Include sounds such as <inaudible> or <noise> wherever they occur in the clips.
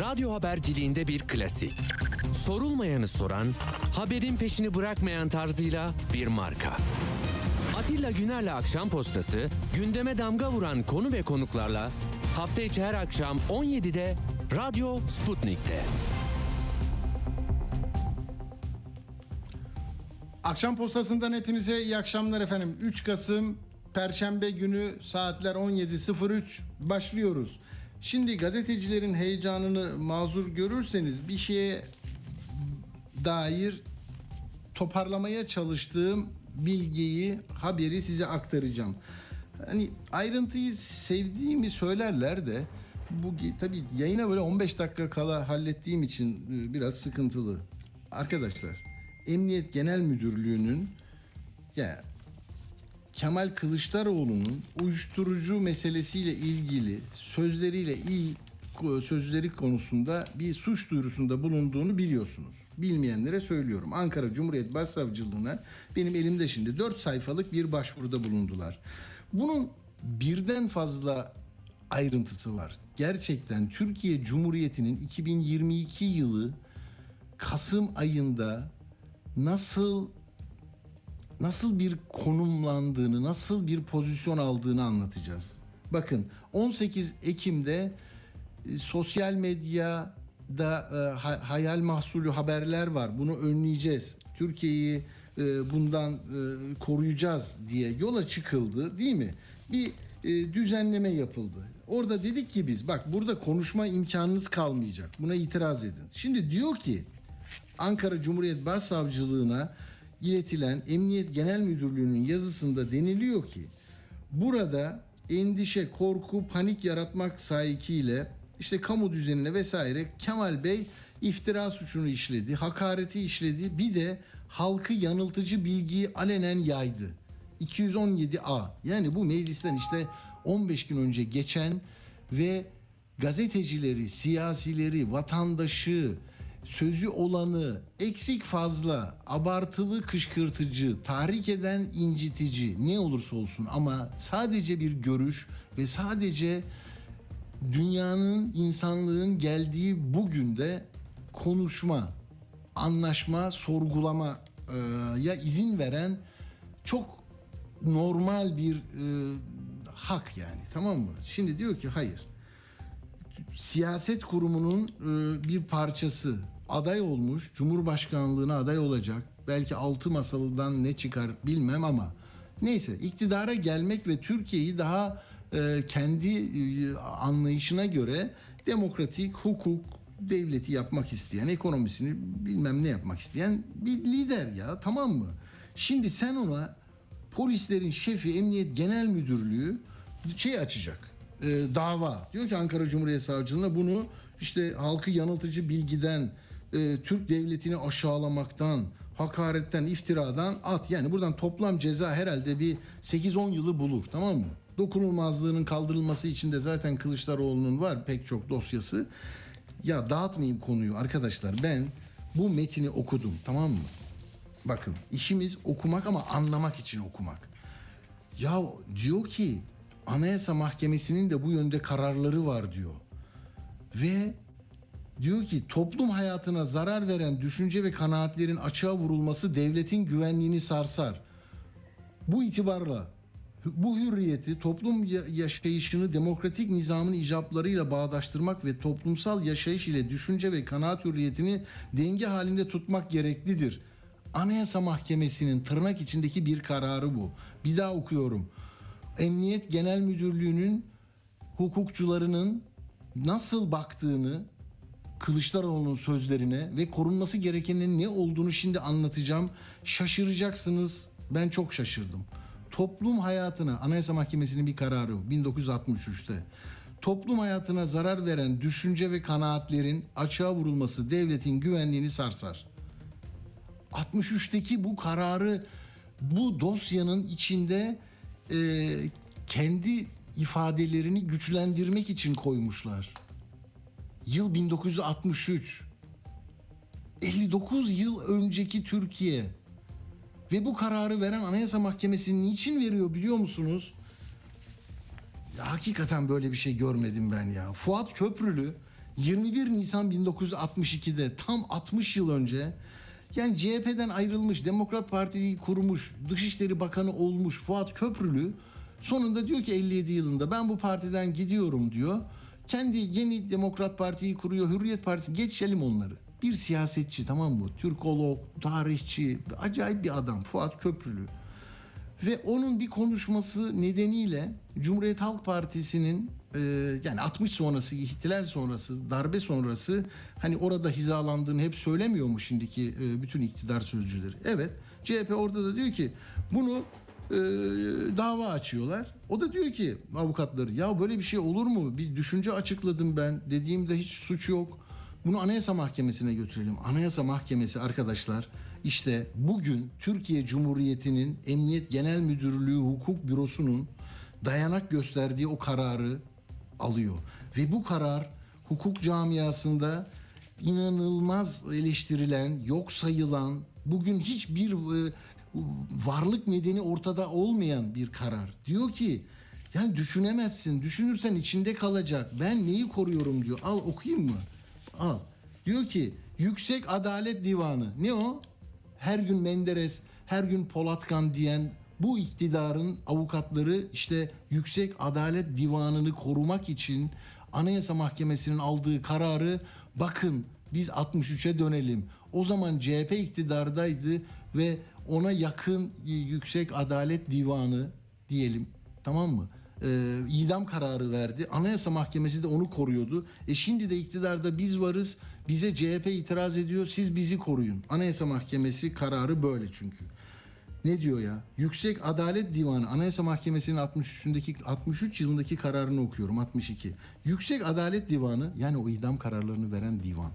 Radyo haberciliğinde bir klasik. Sorulmayanı soran, haberin peşini bırakmayan tarzıyla bir marka. Atilla Güner'le Akşam Postası, gündeme damga vuran konu ve konuklarla hafta içi her akşam 17'de Radyo Sputnik'te. Akşam postasından hepinize iyi akşamlar efendim. 3 Kasım Perşembe günü saatler 17.03 başlıyoruz. Şimdi gazetecilerin heyecanını mazur görürseniz bir şeye dair toparlamaya çalıştığım bilgiyi, haberi size aktaracağım. Hani ayrıntıyı sevdiğimi söylerler de bu tabii yayına böyle 15 dakika kala hallettiğim için e, biraz sıkıntılı. Arkadaşlar, Emniyet Genel Müdürlüğü'nün ya Kemal Kılıçdaroğlu'nun uyuşturucu meselesiyle ilgili sözleriyle iyi sözleri konusunda bir suç duyurusunda bulunduğunu biliyorsunuz. Bilmeyenlere söylüyorum. Ankara Cumhuriyet Başsavcılığına benim elimde şimdi 4 sayfalık bir başvuruda bulundular. Bunun birden fazla ayrıntısı var. Gerçekten Türkiye Cumhuriyeti'nin 2022 yılı Kasım ayında nasıl nasıl bir konumlandığını, nasıl bir pozisyon aldığını anlatacağız. Bakın 18 Ekim'de e, sosyal medyada e, hayal mahsulü haberler var. Bunu önleyeceğiz. Türkiye'yi e, bundan koruyacağız diye yola çıkıldı değil mi? Bir düzenleme yapıldı. Orada dedik ki biz bak burada konuşma imkanınız kalmayacak. Buna itiraz edin. Şimdi diyor ki Ankara Cumhuriyet Başsavcılığına iletilen Emniyet Genel Müdürlüğü'nün yazısında deniliyor ki burada endişe, korku, panik yaratmak sahikiyle işte kamu düzenine vesaire Kemal Bey iftira suçunu işledi, hakareti işledi. Bir de halkı yanıltıcı bilgiyi alenen yaydı. 217A. Yani bu meclisten işte 15 gün önce geçen ve gazetecileri, siyasileri, vatandaşı, sözü olanı eksik fazla, abartılı kışkırtıcı, tahrik eden incitici ne olursa olsun ama sadece bir görüş ve sadece dünyanın, insanlığın geldiği bugün de konuşma, anlaşma, sorgulama e, ya izin veren çok normal bir e, hak yani tamam mı? Şimdi diyor ki hayır. Siyaset kurumunun e, bir parçası aday olmuş, Cumhurbaşkanlığına aday olacak. Belki altı masalıdan ne çıkar bilmem ama neyse iktidara gelmek ve Türkiye'yi daha e, kendi e, anlayışına göre demokratik, hukuk, devleti yapmak isteyen, ekonomisini bilmem ne yapmak isteyen bir lider ya tamam mı? Şimdi sen ona polislerin şefi Emniyet Genel Müdürlüğü şey açacak. E, dava. Diyor ki Ankara Cumhuriyet Savcılığına bunu işte halkı yanıltıcı bilgiden, e, Türk devletini aşağılamaktan, hakaretten, iftiradan at. Yani buradan toplam ceza herhalde bir 8-10 yılı bulur tamam mı? Dokunulmazlığının kaldırılması için de zaten Kılıçdaroğlu'nun var pek çok dosyası. Ya dağıtmayayım konuyu arkadaşlar ben bu metini okudum tamam mı? Bakın işimiz okumak ama anlamak için okumak. Ya diyor ki Anayasa Mahkemesi'nin de bu yönde kararları var diyor. Ve diyor ki toplum hayatına zarar veren düşünce ve kanaatlerin açığa vurulması devletin güvenliğini sarsar. Bu itibarla bu hürriyeti toplum yaşayışını demokratik nizamın icaplarıyla bağdaştırmak ve toplumsal yaşayış ile düşünce ve kanaat hürriyetini denge halinde tutmak gereklidir. Anayasa Mahkemesi'nin tırnak içindeki bir kararı bu. Bir daha okuyorum. Emniyet Genel Müdürlüğü'nün hukukçularının nasıl baktığını Kılıçdaroğlu'nun sözlerine ve korunması gerekenin ne olduğunu şimdi anlatacağım. Şaşıracaksınız. Ben çok şaşırdım. Toplum hayatına Anayasa Mahkemesi'nin bir kararı 1963'te. Toplum hayatına zarar veren düşünce ve kanaatlerin açığa vurulması devletin güvenliğini sarsar. 63'teki bu kararı bu dosyanın içinde e, kendi ifadelerini güçlendirmek için koymuşlar. Yıl 1963. 59 yıl önceki Türkiye. Ve bu kararı veren Anayasa Mahkemesi niçin veriyor biliyor musunuz? Ya hakikaten böyle bir şey görmedim ben ya. Fuat Köprülü 21 Nisan 1962'de tam 60 yıl önce yani CHP'den ayrılmış, Demokrat Parti'yi kurmuş, Dışişleri Bakanı olmuş Fuat Köprülü sonunda diyor ki 57 yılında ben bu partiden gidiyorum diyor. Kendi yeni Demokrat Parti'yi kuruyor, Hürriyet Partisi geçelim onları. Bir siyasetçi tamam mı? Türkolog, tarihçi, acayip bir adam Fuat Köprülü. Ve onun bir konuşması nedeniyle Cumhuriyet Halk Partisi'nin e, yani 60 sonrası, ihtilal sonrası, darbe sonrası hani orada hizalandığını hep söylemiyor mu şimdiki e, bütün iktidar sözcüleri? Evet. CHP orada da diyor ki bunu e, dava açıyorlar. O da diyor ki avukatları ya böyle bir şey olur mu? Bir düşünce açıkladım ben. Dediğimde hiç suç yok. Bunu Anayasa Mahkemesi'ne götürelim. Anayasa Mahkemesi arkadaşlar işte bugün Türkiye Cumhuriyeti'nin Emniyet Genel Müdürlüğü Hukuk Bürosu'nun dayanak gösterdiği o kararı alıyor. Ve bu karar hukuk camiasında inanılmaz eleştirilen, yok sayılan, bugün hiçbir e, varlık nedeni ortada olmayan bir karar. Diyor ki yani düşünemezsin, düşünürsen içinde kalacak. Ben neyi koruyorum diyor. Al okuyayım mı? Al. Diyor ki Yüksek Adalet Divanı. Ne o? Her gün Menderes, her gün Polatkan diyen bu iktidarın avukatları işte Yüksek Adalet Divanı'nı korumak için Anayasa Mahkemesi'nin aldığı kararı bakın biz 63'e dönelim. O zaman CHP iktidardaydı ve ona yakın Yüksek Adalet Divanı diyelim tamam mı? Ee, idam kararı verdi. Anayasa Mahkemesi de onu koruyordu. E şimdi de iktidarda biz varız. Bize CHP itiraz ediyor. Siz bizi koruyun. Anayasa Mahkemesi kararı böyle çünkü. Ne diyor ya? Yüksek Adalet Divanı Anayasa Mahkemesi'nin 63'ündeki 63 yılındaki kararını okuyorum 62. Yüksek Adalet Divanı yani o idam kararlarını veren divan.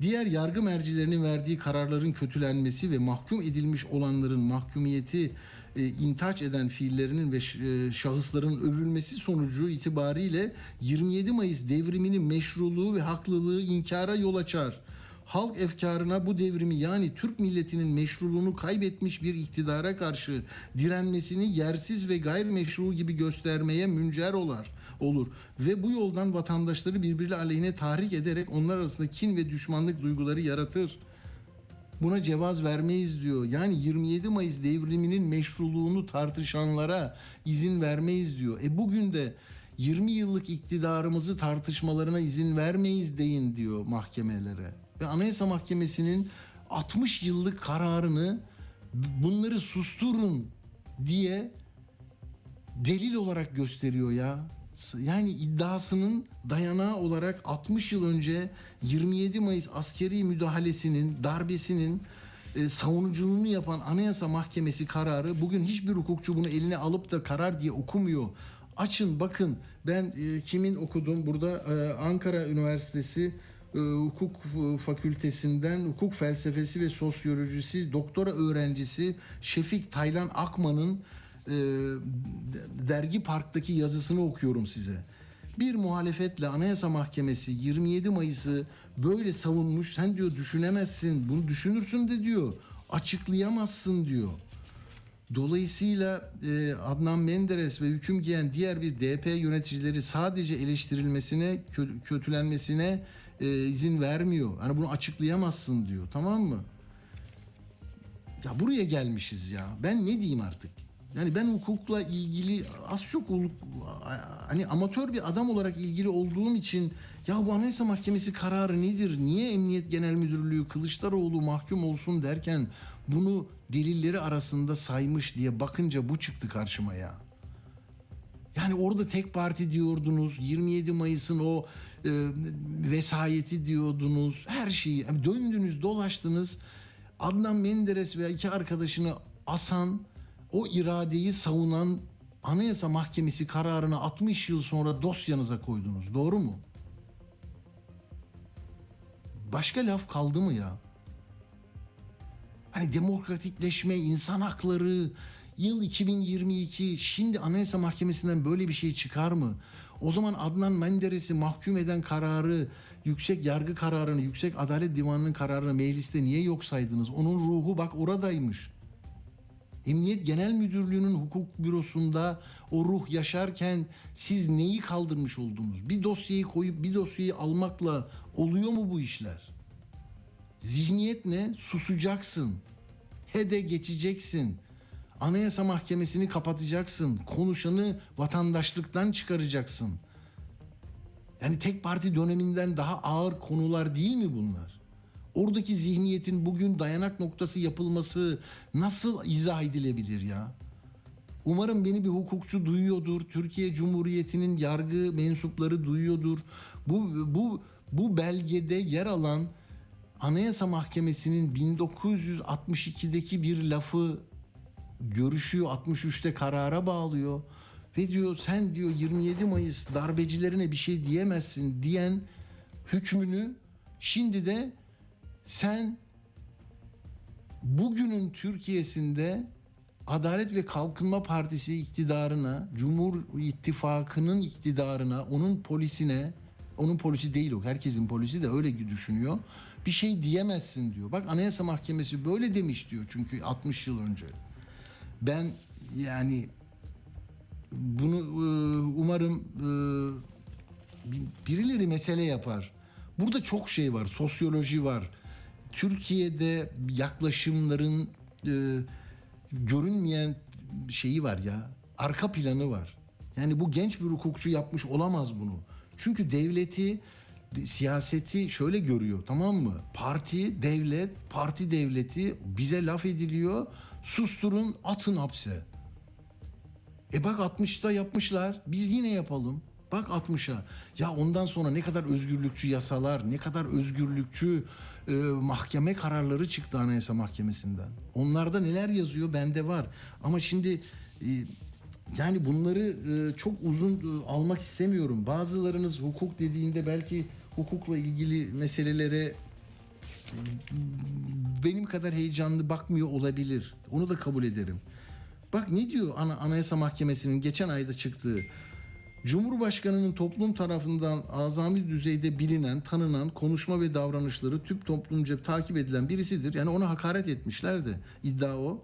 Diğer yargı mercilerinin verdiği kararların kötülenmesi ve mahkum edilmiş olanların mahkumiyeti e, intaç eden fiillerinin ve e, şahısların övülmesi sonucu itibariyle 27 Mayıs devriminin meşruluğu ve haklılığı inkara yol açar. Halk efkarına bu devrimi yani Türk milletinin meşruluğunu kaybetmiş bir iktidara karşı direnmesini yersiz ve gayrimeşru gibi göstermeye müncer olar olur ve bu yoldan vatandaşları birbiri aleyhine tahrik ederek onlar arasında kin ve düşmanlık duyguları yaratır. Buna cevaz vermeyiz diyor. Yani 27 Mayıs devriminin meşruluğunu tartışanlara izin vermeyiz diyor. E bugün de 20 yıllık iktidarımızı tartışmalarına izin vermeyiz deyin diyor mahkemelere. Ve Anayasa Mahkemesi'nin 60 yıllık kararını bunları susturun diye delil olarak gösteriyor ya. Yani iddiasının dayanağı olarak 60 yıl önce 27 Mayıs askeri müdahalesinin, darbesinin e, savunuculuğunu yapan Anayasa Mahkemesi kararı bugün hiçbir hukukçu bunu eline alıp da karar diye okumuyor. Açın bakın ben e, kimin okudum burada e, Ankara Üniversitesi e, Hukuk Fakültesinden hukuk felsefesi ve sosyolojisi doktora öğrencisi Şefik Taylan Akman'ın e, dergi parktaki yazısını okuyorum size. Bir muhalefetle Anayasa Mahkemesi 27 Mayıs'ı böyle savunmuş. Sen diyor düşünemezsin. Bunu düşünürsün de diyor. Açıklayamazsın diyor. Dolayısıyla e, Adnan Menderes ve hüküm giyen diğer bir DP yöneticileri sadece eleştirilmesine, kö- kötülenmesine e, izin vermiyor. Hani bunu açıklayamazsın diyor. Tamam mı? Ya buraya gelmişiz ya. Ben ne diyeyim artık? Yani ben hukukla ilgili az çok hani amatör bir adam olarak ilgili olduğum için ya bu Anayasa Mahkemesi kararı nedir? Niye Emniyet Genel Müdürlüğü Kılıçdaroğlu mahkum olsun derken bunu delilleri arasında saymış diye bakınca bu çıktı karşıma ya. Yani orada tek parti diyordunuz. 27 Mayıs'ın o e, vesayeti diyordunuz. Her şeyi yani döndünüz, dolaştınız. Adnan Menderes ve iki arkadaşını asan o iradeyi savunan Anayasa Mahkemesi kararını 60 yıl sonra dosyanıza koydunuz. Doğru mu? Başka laf kaldı mı ya? Hani demokratikleşme, insan hakları, yıl 2022, şimdi Anayasa Mahkemesi'nden böyle bir şey çıkar mı? O zaman Adnan Menderes'i mahkum eden kararı, yüksek yargı kararını, yüksek adalet divanının kararını mecliste niye yok saydınız? Onun ruhu bak oradaymış. Emniyet Genel Müdürlüğü'nün hukuk bürosunda o ruh yaşarken siz neyi kaldırmış oldunuz? Bir dosyayı koyup bir dosyayı almakla oluyor mu bu işler? Zihniyet ne? Susacaksın. Hede geçeceksin. Anayasa Mahkemesi'ni kapatacaksın. Konuşanı vatandaşlıktan çıkaracaksın. Yani tek parti döneminden daha ağır konular değil mi bunlar? Oradaki zihniyetin bugün dayanak noktası yapılması nasıl izah edilebilir ya? Umarım beni bir hukukçu duyuyordur. Türkiye Cumhuriyeti'nin yargı mensupları duyuyordur. Bu bu bu belgede yer alan Anayasa Mahkemesi'nin 1962'deki bir lafı görüşüyor 63'te karara bağlıyor ve diyor sen diyor 27 Mayıs darbecilerine bir şey diyemezsin diyen hükmünü şimdi de sen bugünün Türkiye'sinde Adalet ve Kalkınma Partisi iktidarına, Cumhur İttifakı'nın iktidarına, onun polisine, onun polisi değil o, herkesin polisi de öyle düşünüyor. Bir şey diyemezsin diyor. Bak Anayasa Mahkemesi böyle demiş diyor çünkü 60 yıl önce. Ben yani bunu e, umarım e, birileri mesele yapar. Burada çok şey var, sosyoloji var. Türkiye'de yaklaşımların e, görünmeyen şeyi var ya, arka planı var. Yani bu genç bir hukukçu yapmış olamaz bunu. Çünkü devleti, siyaseti şöyle görüyor tamam mı? Parti, devlet, parti devleti bize laf ediliyor. Susturun, atın hapse. E bak 60'ta yapmışlar. Biz yine yapalım. Bak 60'a. Ya ondan sonra ne kadar özgürlükçü yasalar, ne kadar özgürlükçü e, mahkeme kararları çıktı Anayasa Mahkemesi'nden. Onlarda neler yazıyor bende var. Ama şimdi e, yani bunları e, çok uzun e, almak istemiyorum. Bazılarınız hukuk dediğinde belki hukukla ilgili meselelere benim kadar heyecanlı bakmıyor olabilir. Onu da kabul ederim. Bak ne diyor Ana, Anayasa Mahkemesi'nin geçen ayda çıktığı. Cumhurbaşkanının toplum tarafından azami düzeyde bilinen, tanınan konuşma ve davranışları tüp toplumca takip edilen birisidir. Yani ona hakaret etmişlerdi. İddia o.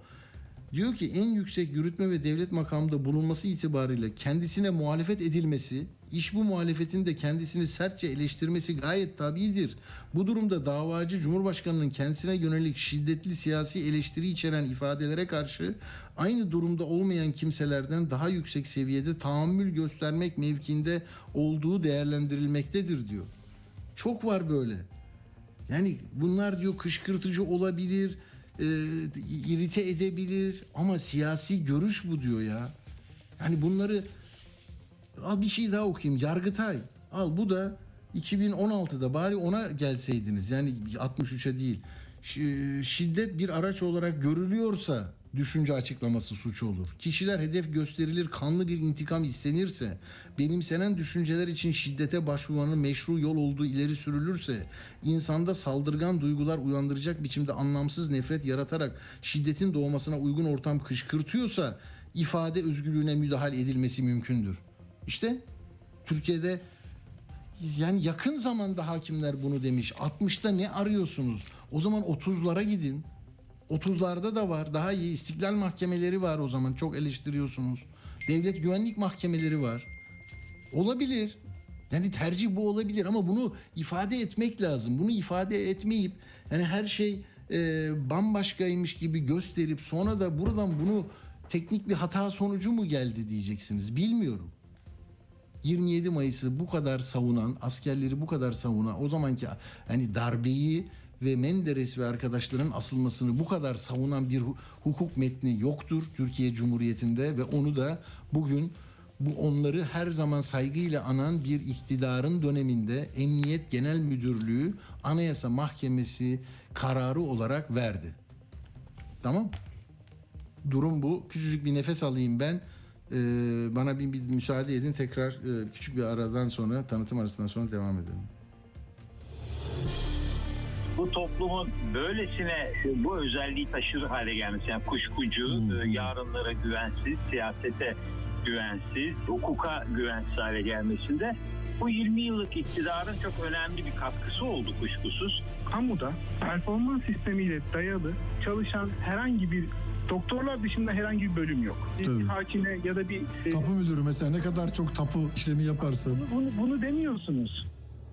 Diyor ki en yüksek yürütme ve devlet makamında bulunması itibariyle kendisine muhalefet edilmesi, iş bu muhalefetin de kendisini sertçe eleştirmesi gayet tabidir. Bu durumda davacı Cumhurbaşkanının kendisine yönelik şiddetli siyasi eleştiri içeren ifadelere karşı aynı durumda olmayan kimselerden daha yüksek seviyede tahammül göstermek mevkinde olduğu değerlendirilmektedir diyor. Çok var böyle. Yani bunlar diyor kışkırtıcı olabilir, e, irite edebilir ama siyasi görüş bu diyor ya. Yani bunları al bir şey daha okuyayım. Yargıtay. Al bu da 2016'da bari ona gelseydiniz. Yani 63'e değil. Şiddet bir araç olarak görülüyorsa düşünce açıklaması suç olur. Kişiler hedef gösterilir, kanlı bir intikam istenirse, benimsenen düşünceler için şiddete başvurmanın meşru yol olduğu ileri sürülürse, insanda saldırgan duygular uyandıracak biçimde anlamsız nefret yaratarak şiddetin doğmasına uygun ortam kışkırtıyorsa, ifade özgürlüğüne müdahale edilmesi mümkündür. İşte Türkiye'de yani yakın zamanda hakimler bunu demiş. 60'ta ne arıyorsunuz? O zaman 30'lara gidin. 30'larda da var. Daha iyi istiklal mahkemeleri var o zaman. Çok eleştiriyorsunuz. Devlet güvenlik mahkemeleri var. Olabilir. Yani tercih bu olabilir ama bunu ifade etmek lazım. Bunu ifade etmeyip yani her şey e, bambaşkaymış gibi gösterip sonra da buradan bunu teknik bir hata sonucu mu geldi diyeceksiniz. Bilmiyorum. 27 Mayıs'ı bu kadar savunan, askerleri bu kadar savunan, o zamanki hani darbeyi ve Menderes ve arkadaşların asılmasını bu kadar savunan bir hu- hukuk metni yoktur Türkiye Cumhuriyeti'nde ve onu da bugün bu onları her zaman saygıyla anan bir iktidarın döneminde Emniyet Genel Müdürlüğü Anayasa Mahkemesi kararı olarak verdi. Tamam? Durum bu. Küçücük bir nefes alayım ben. Ee, bana bir, bir müsaade edin. Tekrar e, küçük bir aradan sonra, tanıtım arasından sonra devam edelim. Bu toplumun böylesine bu özelliği taşır hale gelmesi yani kuşkucu, Hmm. e, yarınlara güvensiz, siyasete güvensiz, hukuka güvensiz hale gelmesinde bu 20 yıllık iktidarın çok önemli bir katkısı oldu kuşkusuz. kamuda performans sistemiyle dayalı çalışan herhangi bir Doktorlar dışında herhangi bir bölüm yok. Bir Tabii. hakime ya da bir e, Tapu müdürü mesela ne kadar çok tapu işlemi yaparsa. bunu, bunu, bunu demiyorsunuz.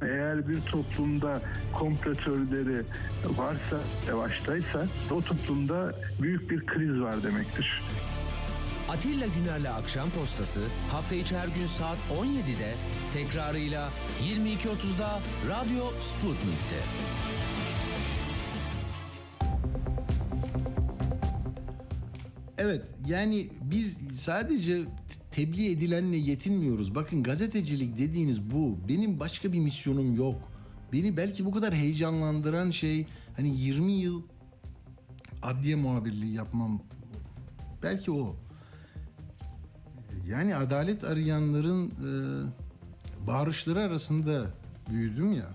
Eğer bir toplumda komplo teorileri varsa, yavaştaysa o toplumda büyük bir kriz var demektir. Atilla Güner'le Akşam Postası hafta içi her gün saat 17'de tekrarıyla 22.30'da Radyo Sputnik'te. Evet yani biz sadece tebliğ edilenle yetinmiyoruz. Bakın gazetecilik dediğiniz bu. Benim başka bir misyonum yok. Beni belki bu kadar heyecanlandıran şey hani 20 yıl adliye muhabirliği yapmam. Belki o. Yani adalet arayanların e, bağırışları arasında büyüdüm ya.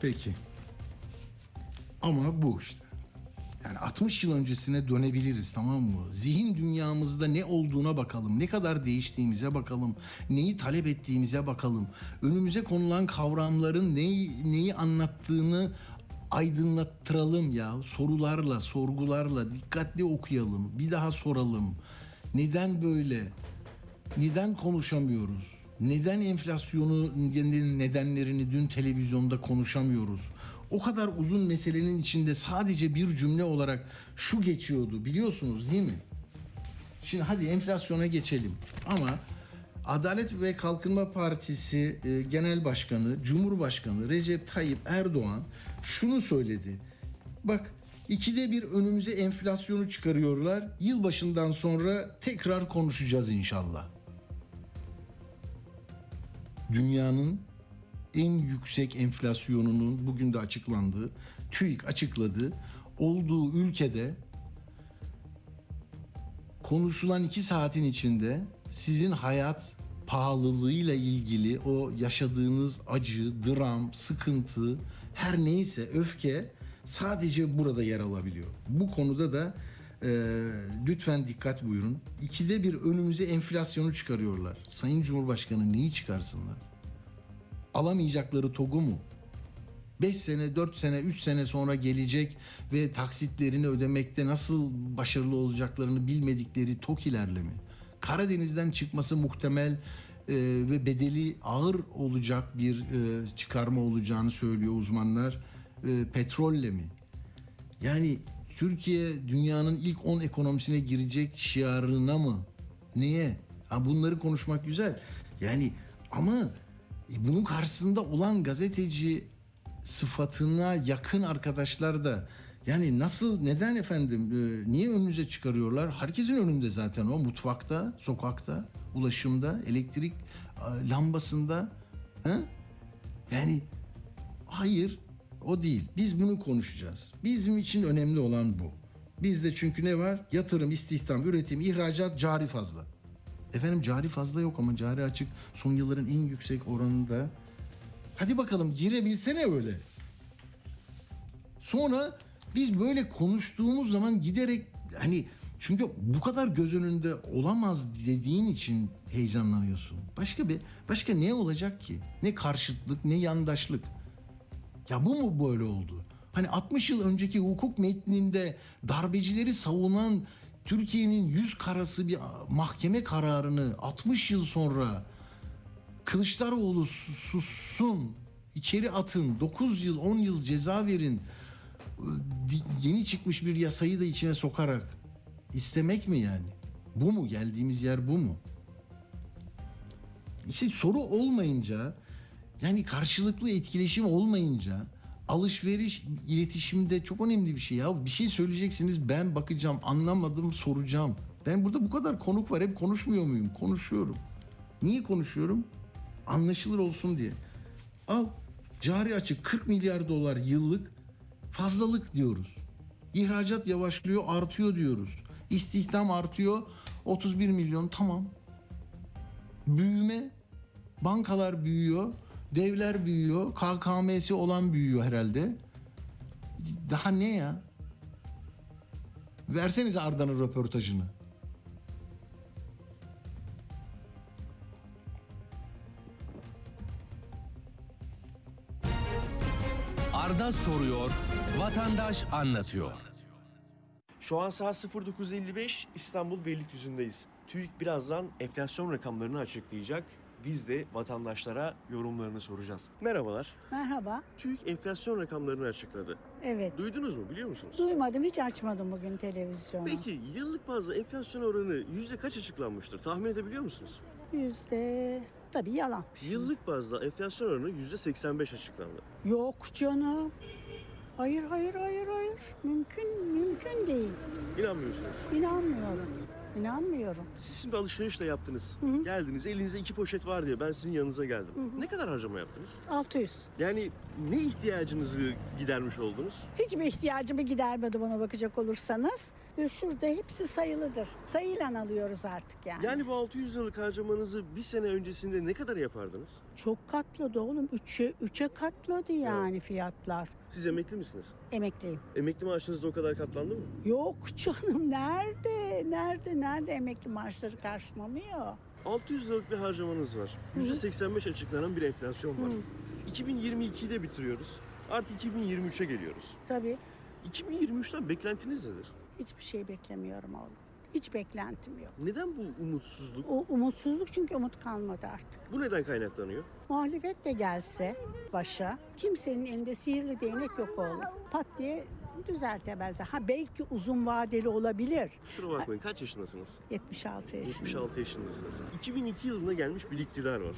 Peki. Ama bu işte. Yani 60 yıl öncesine dönebiliriz tamam mı? Zihin dünyamızda ne olduğuna bakalım. Ne kadar değiştiğimize bakalım. Neyi talep ettiğimize bakalım. Önümüze konulan kavramların neyi, neyi anlattığını aydınlattıralım ya. Sorularla, sorgularla dikkatli okuyalım. Bir daha soralım. Neden böyle? Neden konuşamıyoruz? Neden enflasyonu nedenlerini dün televizyonda konuşamıyoruz? O kadar uzun meselenin içinde sadece bir cümle olarak şu geçiyordu biliyorsunuz değil mi? Şimdi hadi enflasyona geçelim. Ama Adalet ve Kalkınma Partisi e, Genel Başkanı, Cumhurbaşkanı Recep Tayyip Erdoğan şunu söyledi. Bak ikide bir önümüze enflasyonu çıkarıyorlar. Yılbaşından sonra tekrar konuşacağız inşallah. Dünyanın en yüksek enflasyonunun bugün de açıklandığı, TÜİK açıkladı. Olduğu ülkede konuşulan iki saatin içinde sizin hayat pahalılığıyla ilgili o yaşadığınız acı, dram, sıkıntı, her neyse öfke sadece burada yer alabiliyor. Bu konuda da e, lütfen dikkat buyurun. İkide bir önümüze enflasyonu çıkarıyorlar. Sayın Cumhurbaşkanı neyi çıkarsınlar? Alamayacakları TOG'u mu? 5 sene, 4 sene, 3 sene sonra gelecek ve taksitlerini ödemekte nasıl başarılı olacaklarını bilmedikleri TOKİ'lerle mi? Karadeniz'den çıkması muhtemel e, ve bedeli ağır olacak bir e, çıkarma olacağını söylüyor uzmanlar. E, petrolle mi? Yani Türkiye dünyanın ilk 10 ekonomisine girecek şiarına mı? Niye? Ha bunları konuşmak güzel. Yani ama bunun karşısında olan gazeteci sıfatına yakın arkadaşlar da yani nasıl neden efendim e, niye önünüze çıkarıyorlar? Herkesin önünde zaten o mutfakta, sokakta, ulaşımda, elektrik e, lambasında. Ha? Yani hayır o değil. Biz bunu konuşacağız. Bizim için önemli olan bu. Bizde çünkü ne var? Yatırım, istihdam, üretim, ihracat, cari fazla. Efendim cari fazla yok ama cari açık son yılların en yüksek oranında. Hadi bakalım girebilsene öyle. Sonra biz böyle konuştuğumuz zaman giderek hani çünkü bu kadar göz önünde olamaz dediğin için heyecanlanıyorsun. Başka bir başka ne olacak ki? Ne karşıtlık, ne yandaşlık. Ya bu mu böyle oldu? Hani 60 yıl önceki hukuk metninde darbecileri savunan Türkiye'nin yüz karası bir mahkeme kararını 60 yıl sonra Kılıçdaroğlu sussun, içeri atın, 9 yıl 10 yıl ceza verin di- yeni çıkmış bir yasayı da içine sokarak istemek mi yani? Bu mu? Geldiğimiz yer bu mu? İşte soru olmayınca yani karşılıklı etkileşim olmayınca alışveriş iletişimde çok önemli bir şey ya. Bir şey söyleyeceksiniz ben bakacağım anlamadım soracağım. Ben burada bu kadar konuk var hep konuşmuyor muyum? Konuşuyorum. Niye konuşuyorum? Anlaşılır olsun diye. Al cari açık 40 milyar dolar yıllık fazlalık diyoruz. İhracat yavaşlıyor artıyor diyoruz. İstihdam artıyor 31 milyon tamam. Büyüme bankalar büyüyor, devler büyüyor, KKM'si olan büyüyor herhalde. Daha ne ya? Versenize Arda'nın röportajını. Arda soruyor, vatandaş anlatıyor. Şu an saat 09.55 İstanbul Beylikdüzü'ndeyiz. TÜİK birazdan enflasyon rakamlarını açıklayacak. Biz de vatandaşlara yorumlarını soracağız. Merhabalar. Merhaba. TÜİK enflasyon rakamlarını açıkladı. Evet. Duydunuz mu biliyor musunuz? Duymadım hiç açmadım bugün televizyonu. Peki yıllık bazda enflasyon oranı yüzde kaç açıklanmıştır? Tahmin edebiliyor musunuz? Yüzde tabii yalan. Yıllık bazda enflasyon oranı yüzde 85 açıklandı. Yok canım. Hayır hayır hayır hayır. Mümkün mümkün değil. İnanmıyorsunuz. İnanmıyorum. İnanmıyorum. Siz şimdi alışveriş de yaptınız. Hı hı. Geldiniz elinizde iki poşet var diye ben sizin yanınıza geldim. Ne kadar harcama yaptınız? 600. Yani ne ihtiyacınızı gidermiş oldunuz? Hiçbir ihtiyacımı gidermedi bana bakacak olursanız. Şurada hepsi sayılıdır. Sayıyla alıyoruz artık yani. Yani bu 600 liralık harcamanızı bir sene öncesinde ne kadar yapardınız? Çok katladı oğlum. Üçe, üçe katladı yani fiyatlar. Siz emekli misiniz? Emekliyim. Emekli maaşınız da o kadar katlandı mı? Yok canım nerede? Nerede? Nerede emekli maaşları karşılamıyor? 600 liralık bir harcamanız var. %85 açıklanan bir enflasyon var. Hı. 2022'de bitiriyoruz. Artık 2023'e geliyoruz. Tabii. 2023'ten beklentiniz nedir? Hiçbir şey beklemiyorum oğlum. Hiç beklentim yok. Neden bu umutsuzluk? O umutsuzluk çünkü umut kalmadı artık. Bu neden kaynaklanıyor? Muhalefet de gelse başa kimsenin elinde sihirli değnek yok oğlum. Pat diye düzeltemezler. Ha belki uzun vadeli olabilir. Kusura bakmayın kaç yaşındasınız? 76 yaşında. 76 yaşındasınız. 2002 yılında gelmiş bir iktidar var.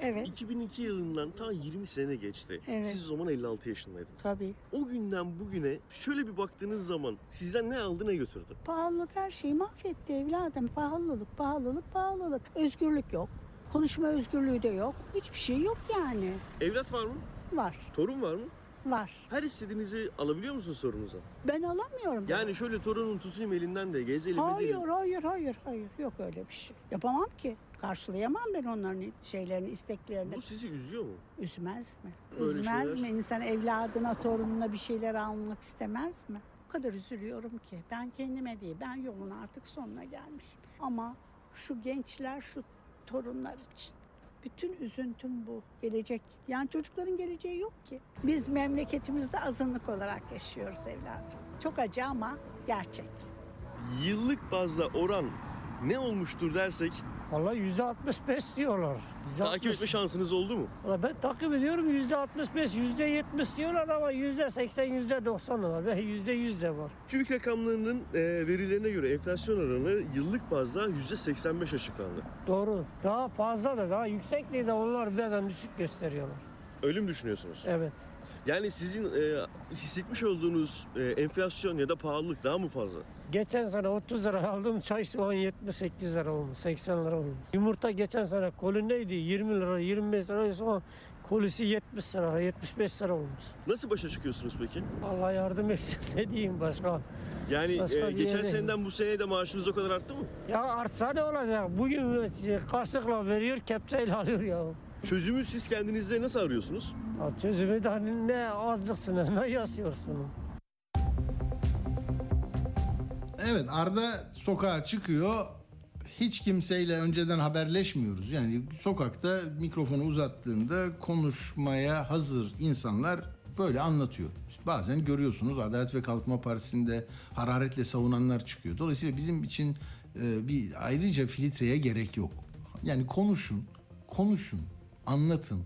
Evet 2002 yılından ta 20 sene geçti. Evet. Siz o zaman 56 yaşındaydınız. tabii. O günden bugüne şöyle bir baktığınız zaman sizden ne aldı ne götürdü? Pahalılık her şeyi mahvetti evladım. Pahalılık, pahalılık, pahalılık. Özgürlük yok. Konuşma özgürlüğü de yok. Hiçbir şey yok yani. Evlat var mı? Var, Torun var mı? var. Her istediğinizi alabiliyor musunuz sorunuza? Ben alamıyorum. Yani şöyle torunun tutayım elinden de gezelim Hayır, edelim. hayır, hayır, hayır. Yok öyle bir şey. Yapamam ki. Karşılayamam ben onların şeylerini, isteklerini. Bu sizi üzüyor mu? Üzmez mi? Öyle Üzmez şeyler. mi? İnsan evladına, torununa bir şeyler almak istemez mi? O kadar üzülüyorum ki. Ben kendime değil, ben yolun artık sonuna gelmişim. Ama şu gençler, şu torunlar için. Bütün üzüntüm bu. Gelecek. Yani çocukların geleceği yok ki. Biz memleketimizde azınlık olarak yaşıyoruz evladım. Çok acı ama gerçek. Yıllık bazda oran ne olmuştur dersek Vallahi yüzde 65 diyorlar. Yüzde takip 60. etme şansınız oldu mu? Vallahi ben takip ediyorum yüzde 65, yüzde 70 diyorlar ama yüzde 80, yüzde 90 var ve yüzde 100 de var. TÜİK rakamlarının e, verilerine göre enflasyon oranı yıllık bazda %85 açıklandı. Doğru. Daha fazla da daha yüksek değil de onlar bazen düşük gösteriyorlar. Öyle mi düşünüyorsunuz? Evet. Yani sizin e, hissetmiş olduğunuz e, enflasyon ya da pahalılık daha mı fazla? Geçen sene 30 lira aldığım çay şu an 78 lira olmuş, 80 lira olmuş. Yumurta geçen sene koli neydi? 20 lira, 25 lira. Şu an kolisi 70 lira, 75 lira olmuş. Nasıl başa çıkıyorsunuz peki? Allah yardım etsin. <laughs> Ne diyeyim başka? Yani Başka e, geçen yere- seneden bu seneye de maaşınız o kadar arttı mı? Ya artsa ne olacak? Bugün e, kaşıkla veriyor, kepçeyle alıyor ya. Çözümü siz kendinizde nasıl arıyorsunuz? Ya çözümü de hani ne azlık sınırına yaşıyorsun. Evet Arda sokağa çıkıyor. Hiç kimseyle önceden haberleşmiyoruz. Yani sokakta mikrofonu uzattığında konuşmaya hazır insanlar böyle anlatıyor. Bazen görüyorsunuz Adalet ve Kalkınma Partisi'nde hararetle savunanlar çıkıyor. Dolayısıyla bizim için e, bir ayrıca filtreye gerek yok. Yani konuşun, konuşun, anlatın.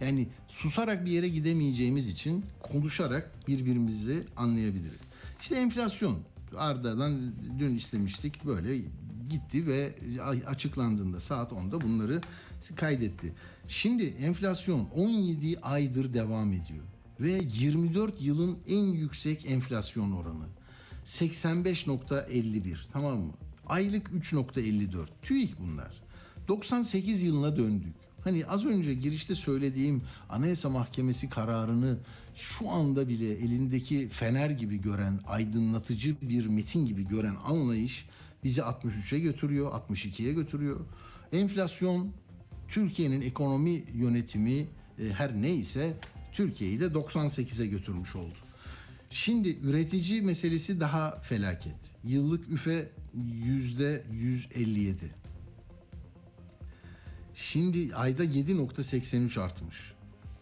Yani susarak bir yere gidemeyeceğimiz için konuşarak birbirimizi anlayabiliriz. İşte enflasyon Arda'dan dün istemiştik böyle gitti ve açıklandığında saat 10'da bunları kaydetti. Şimdi enflasyon 17 aydır devam ediyor ve 24 yılın en yüksek enflasyon oranı 85.51 tamam mı? Aylık 3.54. TÜİK bunlar. 98 yılına döndük. Hani az önce girişte söylediğim Anayasa Mahkemesi kararını şu anda bile elindeki fener gibi gören, aydınlatıcı bir metin gibi gören anlayış bizi 63'e götürüyor, 62'ye götürüyor. Enflasyon Türkiye'nin ekonomi yönetimi e, her neyse Türkiye'yi de 98'e götürmüş oldu. Şimdi üretici meselesi daha felaket. Yıllık üfe yüzde 157. Şimdi ayda 7.83 artmış.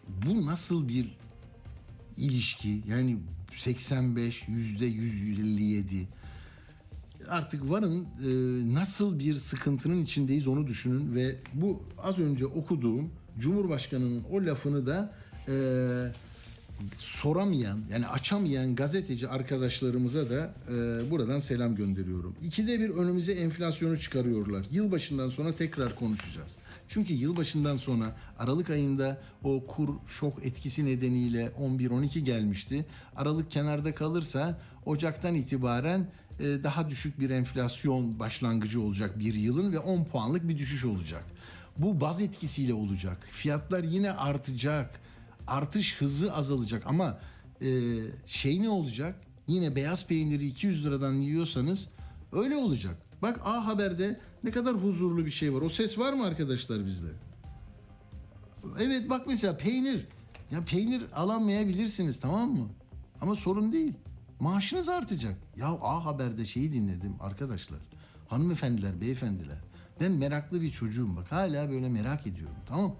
Bu nasıl bir ilişki? Yani 85 yüzde 157 artık varın e, nasıl bir sıkıntının içindeyiz onu düşünün ve bu az önce okuduğum Cumhurbaşkanı'nın o lafını da e, soramayan yani açamayan gazeteci arkadaşlarımıza da e, buradan selam gönderiyorum. İkide bir önümüze enflasyonu çıkarıyorlar. Yılbaşından sonra tekrar konuşacağız. Çünkü yılbaşından sonra Aralık ayında o kur şok etkisi nedeniyle 11-12 gelmişti. Aralık kenarda kalırsa Ocak'tan itibaren e, daha düşük bir enflasyon başlangıcı olacak bir yılın ve 10 puanlık bir düşüş olacak. Bu baz etkisiyle olacak. Fiyatlar yine artacak artış hızı azalacak ama e, şey ne olacak? Yine beyaz peyniri 200 liradan yiyorsanız öyle olacak. Bak A Haber'de ne kadar huzurlu bir şey var. O ses var mı arkadaşlar bizde? Evet bak mesela peynir. Ya peynir alamayabilirsiniz tamam mı? Ama sorun değil. Maaşınız artacak. Ya A Haber'de şeyi dinledim arkadaşlar. Hanımefendiler, beyefendiler. Ben meraklı bir çocuğum bak. Hala böyle merak ediyorum tamam mı?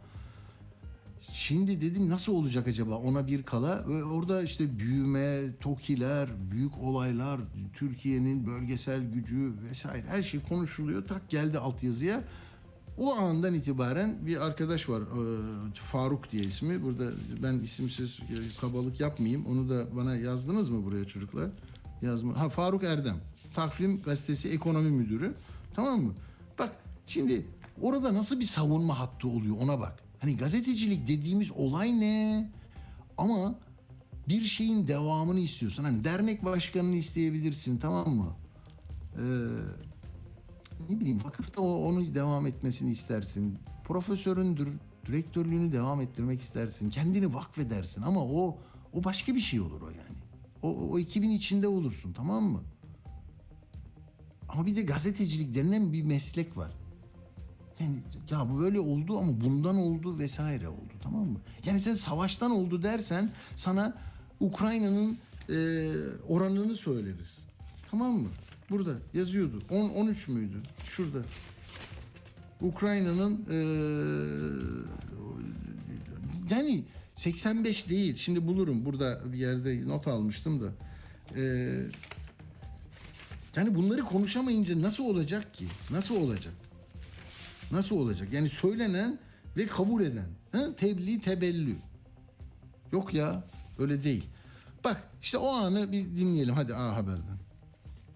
Şimdi dedim nasıl olacak acaba ona bir kala ve orada işte büyüme, tokiler, büyük olaylar, Türkiye'nin bölgesel gücü vesaire her şey konuşuluyor. Tak geldi altyazıya. O andan itibaren bir arkadaş var e, Faruk diye ismi. Burada ben isimsiz e, kabalık yapmayayım. Onu da bana yazdınız mı buraya çocuklar? Yazma. Ha Faruk Erdem. Takvim Gazetesi Ekonomi Müdürü. Tamam mı? Bak şimdi orada nasıl bir savunma hattı oluyor ona bak. Hani gazetecilik dediğimiz olay ne? Ama bir şeyin devamını istiyorsun. Hani dernek başkanını isteyebilirsin tamam mı? Ee, ne bileyim vakıfta onu devam etmesini istersin. Profesörün dür- direktörlüğünü devam ettirmek istersin. Kendini vakfedersin ama o o başka bir şey olur o yani. O, o ekibin içinde olursun tamam mı? Ama bir de gazetecilik denilen bir meslek var. Yani ya bu böyle oldu ama bundan oldu vesaire oldu tamam mı? Yani sen savaştan oldu dersen sana Ukrayna'nın e, oranını söyleriz. Tamam mı? Burada yazıyordu. 10 13 müydü? Şurada. Ukrayna'nın e, yani 85 değil. Şimdi bulurum. Burada bir yerde not almıştım da. E, yani bunları konuşamayınca nasıl olacak ki? Nasıl olacak? Nasıl olacak? Yani söylenen ve kabul eden. Ha? Tebliğ tebellü. Yok ya öyle değil. Bak işte o anı bir dinleyelim hadi A Haber'den.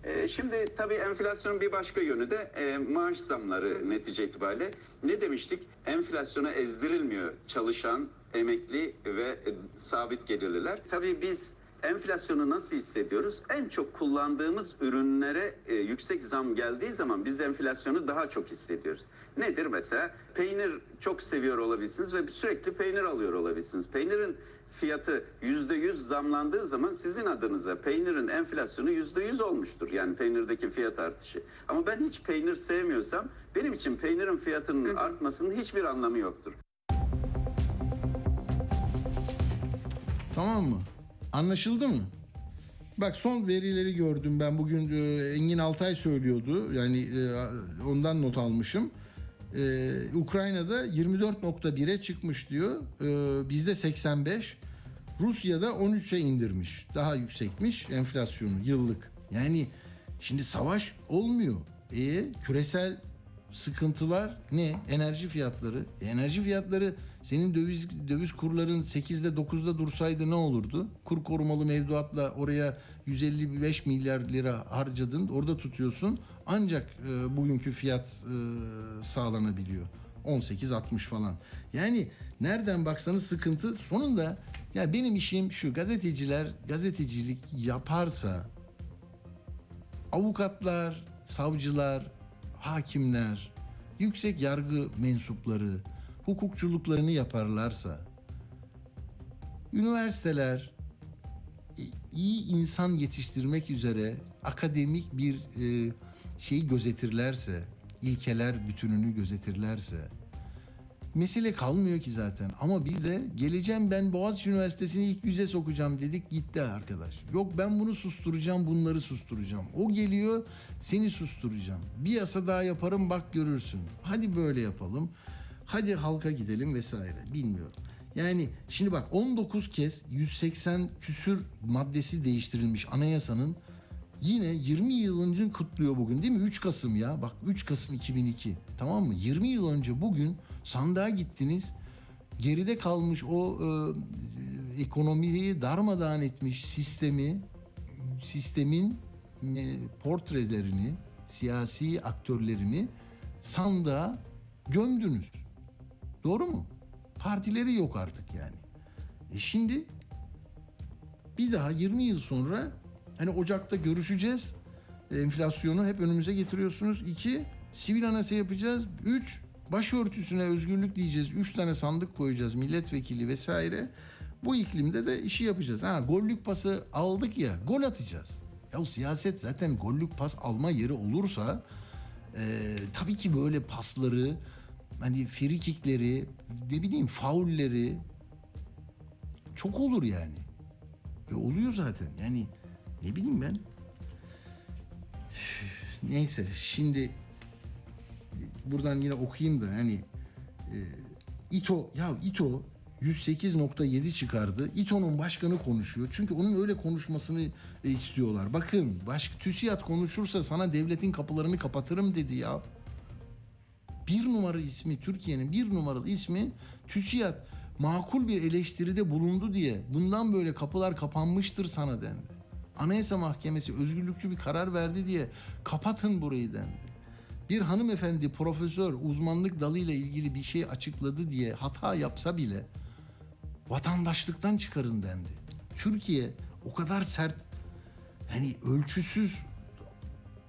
Ee, Şimdi tabii enflasyonun bir başka yönü de e, maaş zamları netice itibariyle. Ne demiştik? Enflasyona ezdirilmiyor çalışan, emekli ve e, sabit gelirliler. Tabii biz enflasyonu nasıl hissediyoruz? En çok kullandığımız ürünlere e, yüksek zam geldiği zaman biz enflasyonu daha çok hissediyoruz. Nedir mesela? Peynir çok seviyor olabilirsiniz ve sürekli peynir alıyor olabilirsiniz. Peynirin fiyatı yüzde yüz zamlandığı zaman sizin adınıza peynirin enflasyonu yüzde yüz olmuştur. Yani peynirdeki fiyat artışı. Ama ben hiç peynir sevmiyorsam benim için peynirin fiyatının artmasının hiçbir anlamı yoktur. Tamam mı? Anlaşıldı mı? Bak son verileri gördüm ben bugün e, Engin Altay söylüyordu. Yani e, ondan not almışım. E, Ukrayna'da 24.1'e çıkmış diyor. E, bizde 85. Rusya'da 13'e indirmiş. Daha yüksekmiş enflasyonu yıllık. Yani şimdi savaş olmuyor. E küresel sıkıntılar ne? Enerji fiyatları. E, enerji fiyatları senin döviz döviz kurların 8'de 9'da dursaydı ne olurdu? Kur korumalı mevduatla oraya 155 milyar lira harcadın. Orada tutuyorsun. Ancak e, bugünkü fiyat e, sağlanabiliyor. 18-60 falan. Yani nereden baksanız sıkıntı. Sonunda ya benim işim şu gazeteciler gazetecilik yaparsa avukatlar, savcılar, hakimler, yüksek yargı mensupları hukukçuluklarını yaparlarsa, üniversiteler iyi insan yetiştirmek üzere akademik bir e, şeyi gözetirlerse, ilkeler bütününü gözetirlerse, mesele kalmıyor ki zaten. Ama biz de geleceğim ben Boğaziçi Üniversitesi'ni ilk yüze sokacağım dedik gitti arkadaş. Yok ben bunu susturacağım bunları susturacağım. O geliyor seni susturacağım. Bir yasa daha yaparım bak görürsün. Hadi böyle yapalım. Hadi halka gidelim vesaire bilmiyorum. Yani şimdi bak 19 kez 180 küsür maddesi değiştirilmiş anayasanın Yine 20 yılını kutluyor bugün değil mi? 3 Kasım ya. Bak 3 Kasım 2002. Tamam mı? 20 yıl önce bugün sandığa gittiniz. Geride kalmış o e, ekonomiyi darmadağın etmiş sistemi, sistemin e, portrelerini, siyasi aktörlerini sandığa gömdünüz. Doğru mu? Partileri yok artık yani. E şimdi bir daha 20 yıl sonra hani Ocak'ta görüşeceğiz. E, Enflasyonu hep önümüze getiriyorsunuz. İki, sivil anayasa yapacağız. Üç, başörtüsüne özgürlük diyeceğiz. Üç tane sandık koyacağız. Milletvekili vesaire. Bu iklimde de işi yapacağız. Ha gollük pası aldık ya gol atacağız. Ya siyaset zaten gollük pas alma yeri olursa e, tabii ki böyle pasları hani frikikleri ne bileyim faulleri çok olur yani. E oluyor zaten. Yani ne bileyim ben. Neyse şimdi buradan yine okuyayım da hani e, İTO ya İTO 108.7 çıkardı. İTO'nun başkanı konuşuyor. Çünkü onun öyle konuşmasını e, istiyorlar. Bakın baş, TÜSİAD konuşursa sana devletin kapılarını kapatırım dedi ya. Bir numara ismi Türkiye'nin bir numaralı ismi TÜSİAD makul bir eleştiride bulundu diye bundan böyle kapılar kapanmıştır sana dendi. Anayasa Mahkemesi özgürlükçü bir karar verdi diye kapatın burayı dendi. Bir hanımefendi profesör uzmanlık dalıyla ilgili bir şey açıkladı diye hata yapsa bile vatandaşlıktan çıkarın dendi. Türkiye o kadar sert hani ölçüsüz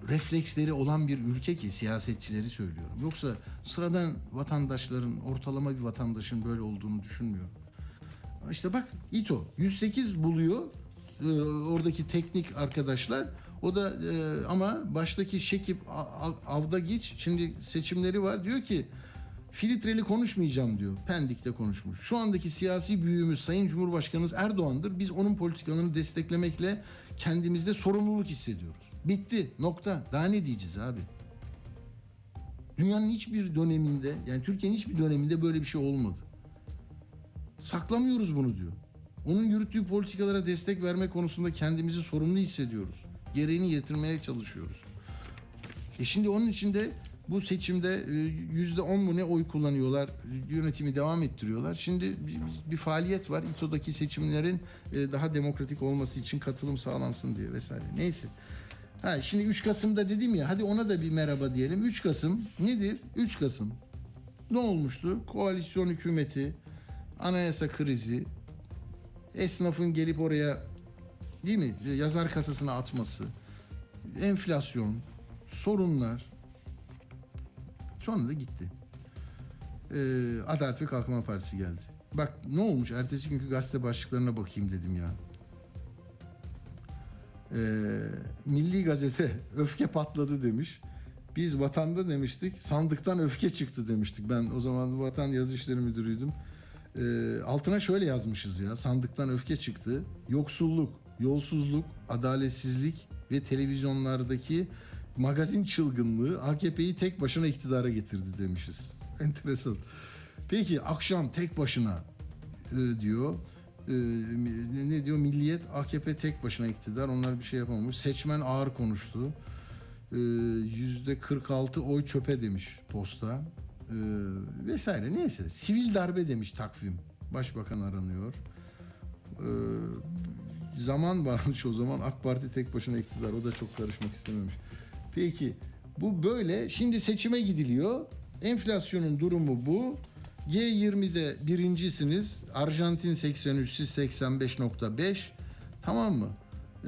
refleksleri olan bir ülke ki siyasetçileri söylüyorum. Yoksa sıradan vatandaşların, ortalama bir vatandaşın böyle olduğunu düşünmüyorum. İşte bak İTO 108 buluyor e, oradaki teknik arkadaşlar. O da e, ama baştaki Şekip A- A- Avdagiç şimdi seçimleri var diyor ki filtreli konuşmayacağım diyor. Pendik'te konuşmuş. Şu andaki siyasi büyüğümüz Sayın Cumhurbaşkanımız Erdoğan'dır. Biz onun politikalarını desteklemekle kendimizde sorumluluk hissediyoruz. Bitti. Nokta. Daha ne diyeceğiz abi? Dünyanın hiçbir döneminde yani Türkiye'nin hiçbir döneminde böyle bir şey olmadı. Saklamıyoruz bunu diyor. Onun yürüttüğü politikalara destek verme konusunda kendimizi sorumlu hissediyoruz. Gereğini getirmeye çalışıyoruz. E şimdi onun için de bu seçimde e, yüzde on mu ne oy kullanıyorlar, yönetimi devam ettiriyorlar. Şimdi bir, bir faaliyet var. İTO'daki seçimlerin e, daha demokratik olması için katılım sağlansın diye vesaire. Neyse. Ha, şimdi 3 Kasım'da dedim ya hadi ona da bir merhaba diyelim. 3 Kasım nedir? 3 Kasım. Ne olmuştu? Koalisyon hükümeti, anayasa krizi, esnafın gelip oraya değil mi yazar kasasına atması, enflasyon, sorunlar sonra da gitti. Ee, Adalet ve Kalkınma Partisi geldi. Bak ne olmuş ertesi günkü gazete başlıklarına bakayım dedim ya. Ee, Milli Gazete <laughs> öfke patladı demiş. Biz vatanda demiştik sandıktan öfke çıktı demiştik. Ben o zaman Vatan Yazı İşleri Müdürüydüm. Ee, altına şöyle yazmışız ya sandıktan öfke çıktı. Yoksulluk, yolsuzluk, adaletsizlik ve televizyonlardaki magazin çılgınlığı AKP'yi tek başına iktidara getirdi demişiz. <laughs> Enteresan. Peki akşam tek başına e, diyor. E, ne diyor? Milliyet AKP tek başına iktidar. Onlar bir şey yapamamış. Seçmen ağır konuştu. E, Yüzde 46 oy çöpe demiş posta. E, vesaire. Neyse. Sivil darbe demiş takvim. Başbakan aranıyor. E, zaman varmış o zaman. AK Parti tek başına iktidar. O da çok karışmak istememiş. Peki bu böyle. Şimdi seçime gidiliyor. Enflasyonun durumu bu. G20'de birincisiniz. Arjantin 83, siz 85.5. Tamam mı?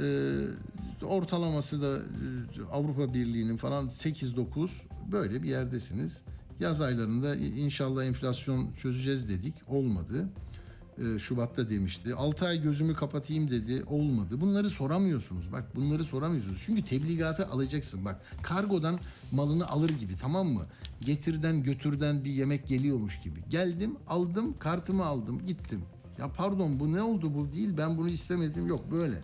Ee, ortalaması da e, Avrupa Birliği'nin falan 8-9 böyle bir yerdesiniz. Yaz aylarında inşallah enflasyon çözeceğiz dedik. Olmadı. Ee, Şubat'ta demişti. 6 ay gözümü kapatayım dedi. Olmadı. Bunları soramıyorsunuz. Bak bunları soramıyorsunuz. Çünkü tebligatı alacaksın. Bak kargodan malını alır gibi tamam mı? Getirden götürden bir yemek geliyormuş gibi. Geldim aldım kartımı aldım gittim. Ya pardon bu ne oldu bu değil ben bunu istemedim yok böyle.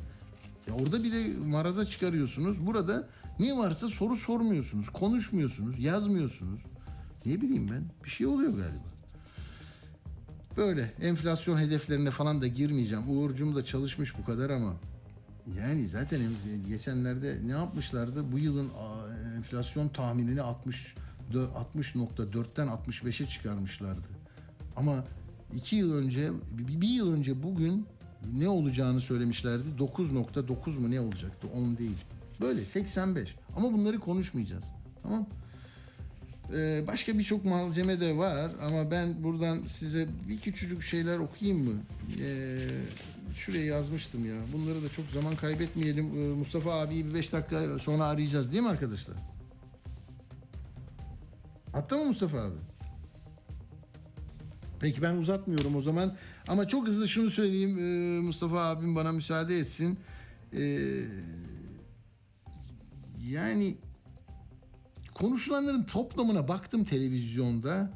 Ya orada bile maraza çıkarıyorsunuz. Burada ne varsa soru sormuyorsunuz. Konuşmuyorsunuz. Yazmıyorsunuz. Ne bileyim ben bir şey oluyor galiba. Böyle enflasyon hedeflerine falan da girmeyeceğim. Uğurcum da çalışmış bu kadar ama Yani zaten en- geçenlerde ne yapmışlardı? Bu yılın enflasyon tahminini 60 dö- 60.4'ten 65'e çıkarmışlardı. Ama iki yıl önce, bir yıl önce bugün ne olacağını söylemişlerdi. 9.9 mu ne olacaktı? 10 değil. Böyle 85. Ama bunları konuşmayacağız. Tamam Ee, başka birçok malzeme de var ama ben buradan size bir küçücük şeyler okuyayım mı? Ee, şuraya yazmıştım ya. Bunları da çok zaman kaybetmeyelim. Ee, Mustafa abiyi bir 5 dakika sonra arayacağız değil mi arkadaşlar? Hatta mı Mustafa abi? Peki ben uzatmıyorum o zaman. Ama çok hızlı şunu söyleyeyim. Ee, Mustafa abim bana müsaade etsin. Ee, yani konuşulanların toplamına baktım televizyonda.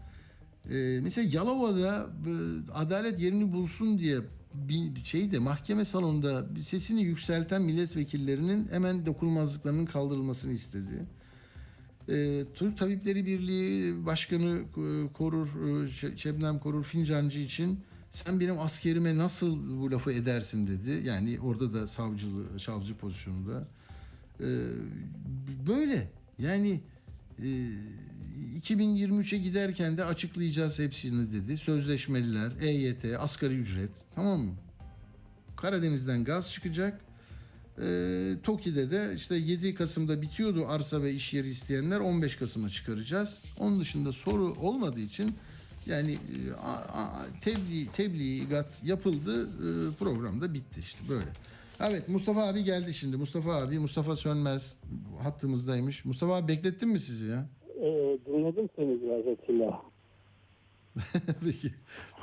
Ee, mesela Yalova'da e, adalet yerini bulsun diye bir şeyde mahkeme salonunda sesini yükselten milletvekillerinin hemen dokunulmazlıklarının kaldırılmasını istedi. Ee, Türk Tabipleri Birliği Başkanı e, Korur, e, Şe- Şebnem Korur Fincancı için sen benim askerime nasıl bu lafı edersin dedi. Yani orada da savcılığı, savcı pozisyonunda. Ee, böyle yani e, 2023'e giderken de açıklayacağız hepsini dedi. Sözleşmeliler, EYT, asgari ücret tamam mı? Karadeniz'den gaz çıkacak. Ee, TOKİ'de de işte 7 Kasım'da bitiyordu arsa ve iş yeri isteyenler 15 Kasım'a çıkaracağız. Onun dışında soru olmadığı için yani e, a- a- tebliğ, tebligat yapıldı e, program da bitti işte böyle. Evet Mustafa abi geldi şimdi. Mustafa abi Mustafa Sönmez hattımızdaymış. Mustafa abi beklettin mi sizi ya? Ee, dinledim seni biraz Atilla. <laughs> Peki.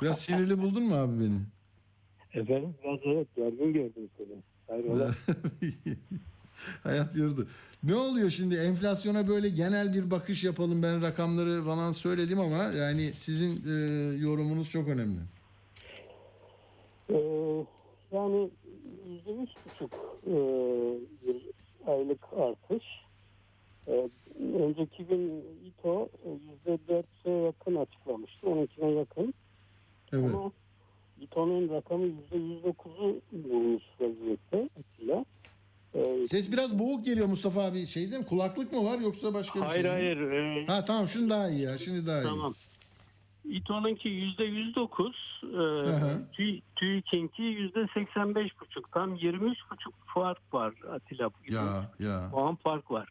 Biraz sinirli buldun mu abi beni? Efendim biraz evet gergin gördüm seni. Hayrola? <laughs> Hayat yurdu. Ne oluyor şimdi enflasyona böyle genel bir bakış yapalım. Ben rakamları falan söyledim ama yani sizin e, yorumunuz çok önemli. Ee, yani yüzde üç buçuk e, bir aylık artış. Ee, önceki gün İTO e, yüzde dörtte yakın açıklamıştı. Onunkine yakın. Evet. Ama İTO'nun rakamı yüzde yüz dokuzu bulmuş vaziyette Atilla. Ee, Ses biraz boğuk geliyor Mustafa abi. Şey değil mi? Kulaklık mı var yoksa başka bir hayır şey mi? hayır. e, Ha tamam şunu daha iyi ya. Şimdi daha iyi. Tamam. İTO'nunki yüzde yüz dokuz, e, hı. TÜ- TÜİK'inki yüzde seksen beş buçuk. Tam yirmi üç buçuk fark var Atilla. Ya ya. Puan fark var.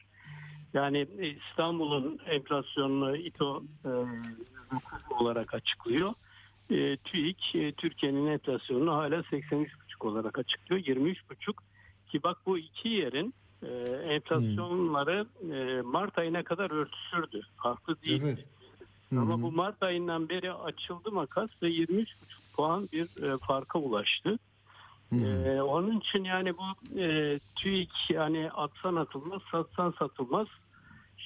Yani İstanbul'un enflasyonunu İTO e, %9 olarak açıklıyor. E, TÜİK e, Türkiye'nin enflasyonunu hala 83,5 olarak açıklıyor. 23,5 ki bak bu iki yerin e, enflasyonları e, Mart ayına kadar örtüşürdü. Haklı değil. Evet. Ama bu Mart ayından beri açıldı makas ve 23,5 puan bir e, farka ulaştı. Ee, onun için yani bu e, TÜİK yani atsan atılmaz, satsan satılmaz.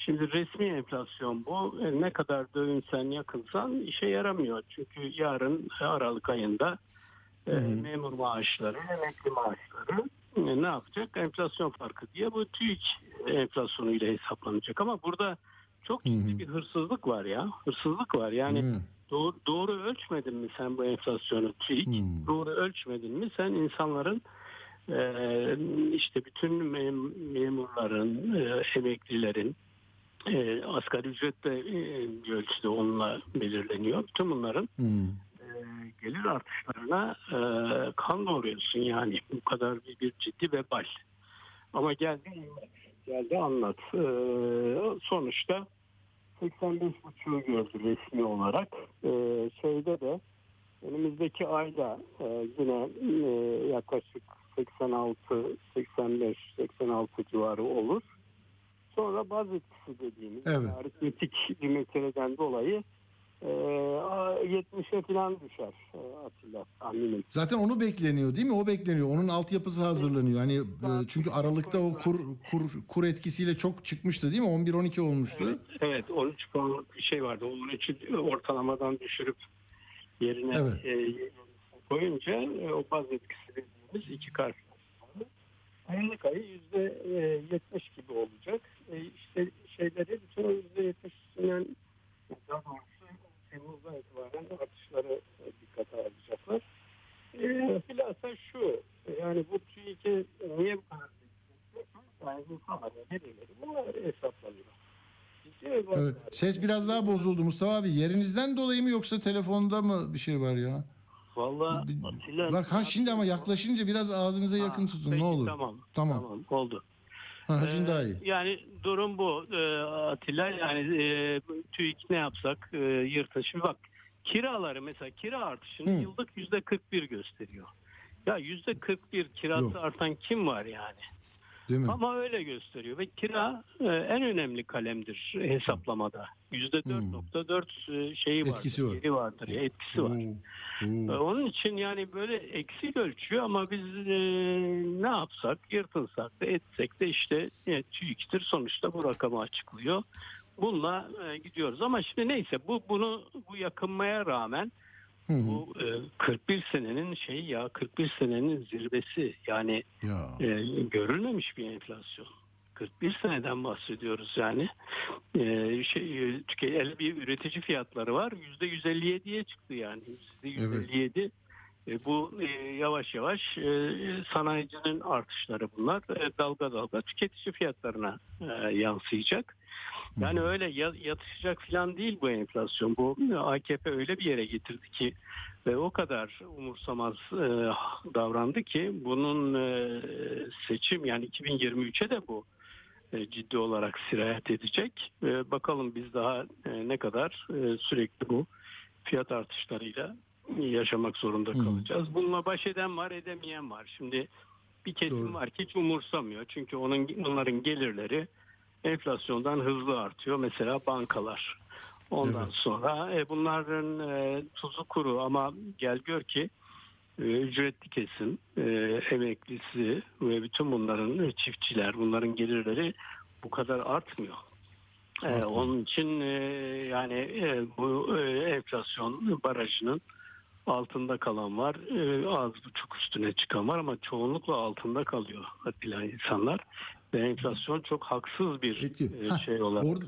Şimdi resmi enflasyon bu. E, ne kadar dövünsen yakınsan işe yaramıyor. Çünkü yarın Aralık ayında hı. memur maaşları, emekli maaşları e, ne yapacak? Enflasyon farkı diye bu TÜİK enflasyonu ile hesaplanacak. Ama burada çok ciddi bir hırsızlık var ya. Hırsızlık var. Yani mi? doğru, doğru ölçmedin mi sen bu enflasyonu TÜİK? Hmm. Doğru ölçmedin mi sen insanların işte bütün mem- memurların, emeklilerin e, asgari ücret de e, bir ölçüde onunla belirleniyor. Bütün bunların Hı. e, gelir artışlarına e, kan doğuruyorsun yani. Bu kadar bir, bir ciddi vebal. Ama geldi anlat. Geldi anlat. E, sonuçta 85.5'u gördü resmi olarak. E, şeyde de önümüzdeki ayda e, yine e, yaklaşık 86, 85, 86 civarı olur. Sonra baz etkisi dediğimiz Evet. yani aritmetik bir meseleden dolayı e, 70'e falan düşer e, Atilla tahminim. Zaten onu bekleniyor değil mi? O bekleniyor. Onun altyapısı hazırlanıyor. Hani e, çünkü Aralık'ta o kur kur kur etkisiyle çok çıkmıştı değil mi? 11 12 olmuştu. Evet 13 puanlık bir şey vardı. O 13'ü ortalamadan düşürüp yerine Evet. e, koyunca e, o baz etkisi dediğimiz iki karşılaştırma. Aralık ayı yüzde e, yetmiş gibi olacak. E, işte şeyleri bütün o yüzde yetmişinden daha doğrusu Temmuz'dan itibaren artışları dikkate alacaklar. E, bilhassa şu yani bu TÜİK'e niye bu kadar yani bunlar hesaplanıyor. Evet. Ses biraz daha bozuldu Mustafa abi. Yerinizden dolayı mı yoksa telefonda mı bir şey var ya? Atilla... Bak ha şimdi ama yaklaşınca biraz ağzınıza yakın Ha, tutun peki, ne olur. Tamam. Tamam. Tamam. Oldu. Ha, şimdi Ee, daha iyi. Yani durum bu Ee, Atilla. Yani e, TÜİK ne yapsak e. Şimdi bak kiraları mesela kira artışını Hı. yıllık yüzde 41 gösteriyor. Ya yüzde 41 kirası Yok. artan kim var yani? Değil mi? Ama öyle gösteriyor ve kira e, en önemli kalemdir hesaplamada. Yüzde 4.4 e, şeyi vardır, Etkisi var. yeri vardır, ya, etkisi var. Oo. E, Onun için yani böyle eksik ölçüyor ama biz e, ne yapsak, yırtınsak da etsek de işte e, TÜİK'tir sonuçta bu rakamı açıklıyor. Bununla e, gidiyoruz ama şimdi neyse bu bunu bu yakınmaya rağmen Hı hı. bu e, 41 senenin şeyi ya 41 senenin zirvesi yani Ya. e, görülmemiş bir enflasyon. 41 seneden bahsediyoruz yani. E, şey, e, tüke- bir üretici fiyatları var. %157'ye çıktı yani. %157. E, bu e, yavaş yavaş e, sanayicinin artışları bunlar. E, dalga dalga tüketici fiyatlarına e, yansıyacak. Yani öyle ya- yatışacak falan değil bu enflasyon. Bu AKP öyle bir yere getirdi ki ve o kadar umursamaz e, davrandı ki bunun e, seçim yani 2023'e de bu e, ciddi olarak sirayet edecek. E, bakalım biz daha e, ne kadar e, sürekli bu fiyat artışlarıyla yaşamak zorunda Hı. kalacağız. Bununla baş eden var, edemeyen var. Şimdi bir kesim Doğru. var ki hiç umursamıyor. Çünkü onun onların gelirleri enflasyondan hızlı artıyor. Mesela bankalar. Ondan Evet. sonra e, bunların e, tuzu kuru ama gel gör ki e, ücretli kesim, e, emeklisi ve bütün bunların e, çiftçiler, bunların gelirleri bu kadar artmıyor. E, Artmıyor. onun için e, yani e, bu e, enflasyon barajının altında kalan var, e, az buçuk üstüne çıkan var ama çoğunlukla altında kalıyor Atilla insanlar. Ve enflasyon çok haksız bir Peki. e, şey olarak. Orada,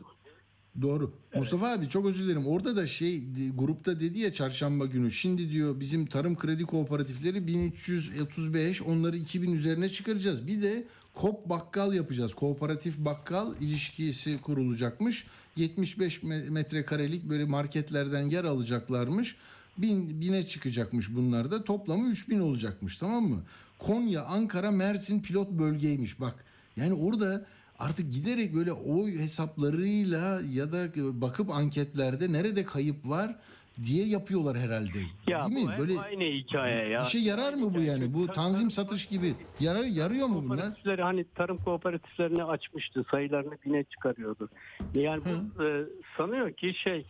doğru. Mustafa abi çok özür dilerim. Orada da şey grupta dedi ya çarşamba günü. Şimdi diyor bizim tarım kredi kooperatifleri 1335 onları 2000 üzerine çıkaracağız. Bir de kop bakkal yapacağız. Kooperatif bakkal ilişkisi kurulacakmış. 75 me- metrekarelik böyle marketlerden yer alacaklarmış. Bin, bine çıkacakmış bunlar da. Toplamı 3000 olacakmış tamam mı? Konya, Ankara, Mersin pilot bölgeymiş. Bak yani orada artık giderek böyle oy hesaplarıyla ya da bakıp anketlerde nerede kayıp var diye yapıyorlar herhalde. Ya Değil bu mi? Böyle aynı hikaye ya. bir şey yarar mı bu yani? Bu tanzim satış gibi. Yarar, yarıyor mu bunlar? Kooperatifleri hani tarım kooperatiflerini açmıştı. Sayılarını bine çıkarıyordu. Yani bu e, sanıyor ki şey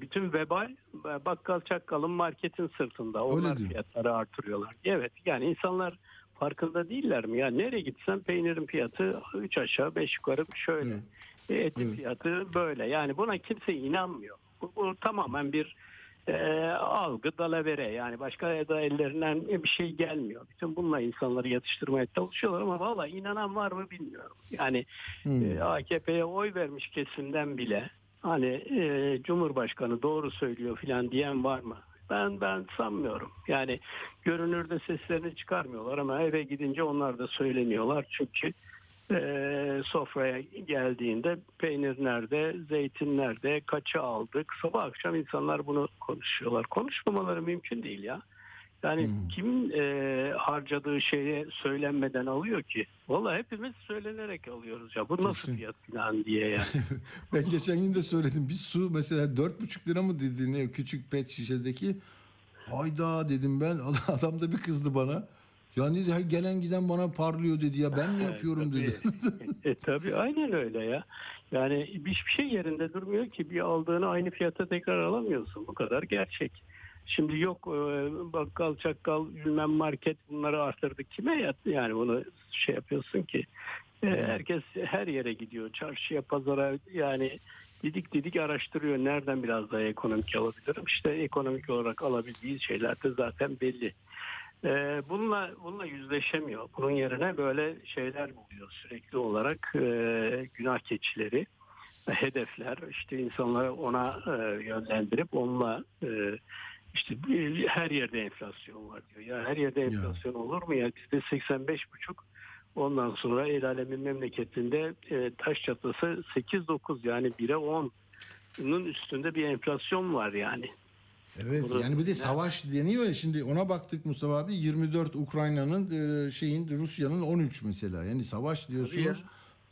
bütün vebal bakkal çakkalın marketin sırtında. Onlar diyor. fiyatları artırıyorlar. Evet yani insanlar farkında değiller mi? Ya nereye gitsen peynirin fiyatı 3 aşağı 5 yukarı şöyle. E, Etin Evet. fiyatı böyle. Yani buna kimse inanmıyor. Bu, bu tamamen bir e, algı dalavere yani başka da ellerinden bir şey gelmiyor. Bütün bununla insanları yatıştırmaya çalışıyorlar ama valla inanan var mı bilmiyorum. Yani Hmm. e, AKP'ye oy vermiş kesimden bile hani e, Cumhurbaşkanı doğru söylüyor filan diyen var mı? Ben ben sanmıyorum. Yani görünürde seslerini çıkarmıyorlar ama eve gidince onlar da söyleniyorlar çünkü e, sofraya geldiğinde peynir nerede, zeytin nerede, kaça aldık. Sabah akşam insanlar bunu konuşuyorlar. Konuşmamaları mümkün değil ya. Yani Hmm. kim e, harcadığı şeye söylenmeden alıyor ki? Vallahi hepimiz söylenerek alıyoruz ya. Bu nasıl Kesin. fiyat falan diye yani. <laughs> Ben geçen gün de söyledim. Bir su mesela dört buçuk lira mı dedi ne küçük pet şişedeki. Hayda dedim ben. <laughs> Adam da bir kızdı bana. Ya dedi "Ha, gelen giden bana parlıyor dedi ya ben mi <laughs> yapıyorum Tabii. dedi. e tabii aynen öyle ya. Yani hiçbir şey yerinde durmuyor ki bir aldığını aynı fiyata tekrar alamıyorsun. Bu kadar gerçek. Şimdi yok e, bakkal çakkal bilmem market bunları arttırdık kime yani bunu şey yapıyorsun ki? E, herkes her yere gidiyor. Çarşıya pazara yani didik didik araştırıyor. Nereden biraz daha ekonomik alabilirim? İşte ekonomik olarak alabildiği şeyler de zaten belli. E, bununla bununla yüzleşemiyor. Bunun yerine böyle şeyler buluyor. Sürekli olarak e, günah keçileri, hedefler işte insanları ona e, yönlendirip onunla e, işte her yerde enflasyon var diyor. Ya her yerde enflasyon olur mu ya? Bizde 85 buçuk Ondan sonra el alemin memleketinde e, taş çatlası 8-9 yani 1'e 10'un üstünde bir enflasyon var yani. Evet Burada- yani bir de savaş deniyor ya şimdi ona baktık Mustafa abi 24 Ukrayna'nın e, şeyin Rusya'nın 13 mesela. Yani savaş diyorsunuz.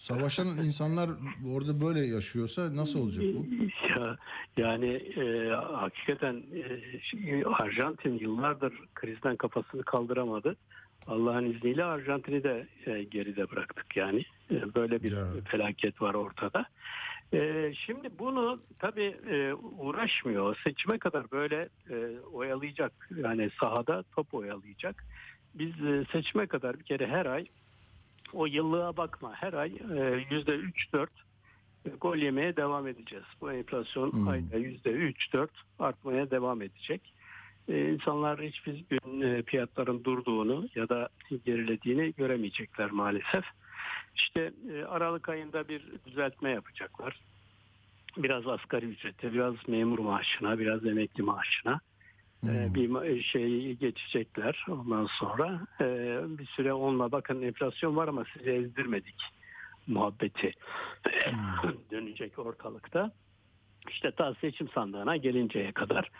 Savaşan insanlar orada böyle yaşıyorsa nasıl olacak bu? <laughs> Ya, yani e, hakikaten e, Arjantin yıllardır krizden kafasını kaldıramadı. Allah'ın izniyle Arjantin'i de e, geride bıraktık yani. E, böyle bir Ya. felaket var ortada. E, şimdi bunu tabii e, uğraşmıyor. Seçime kadar böyle e, oyalayacak. Yani sahada top oyalayacak. Biz e, seçime kadar bir kere her ay o yıllığa bakma. Her ay e, yüzde üç dört gol yemeye devam edeceğiz. Bu enflasyon Hmm. ayda yüzde üç dört artmaya devam edecek. Ee, insanlar hiçbir gün e, fiyatların durduğunu ya da gerilediğini göremeyecekler maalesef. İşte e, Aralık ayında bir düzeltme yapacaklar. Biraz asgari ücrete, biraz memur maaşına, biraz emekli maaşına e, Hmm. bir ma- şey geçecekler. Ondan sonra e, bir süre onunla bakın enflasyon var ama sizi ezdirmedik muhabbeti <laughs> dönecek ortalıkta. İşte ta seçim sandığına gelinceye kadar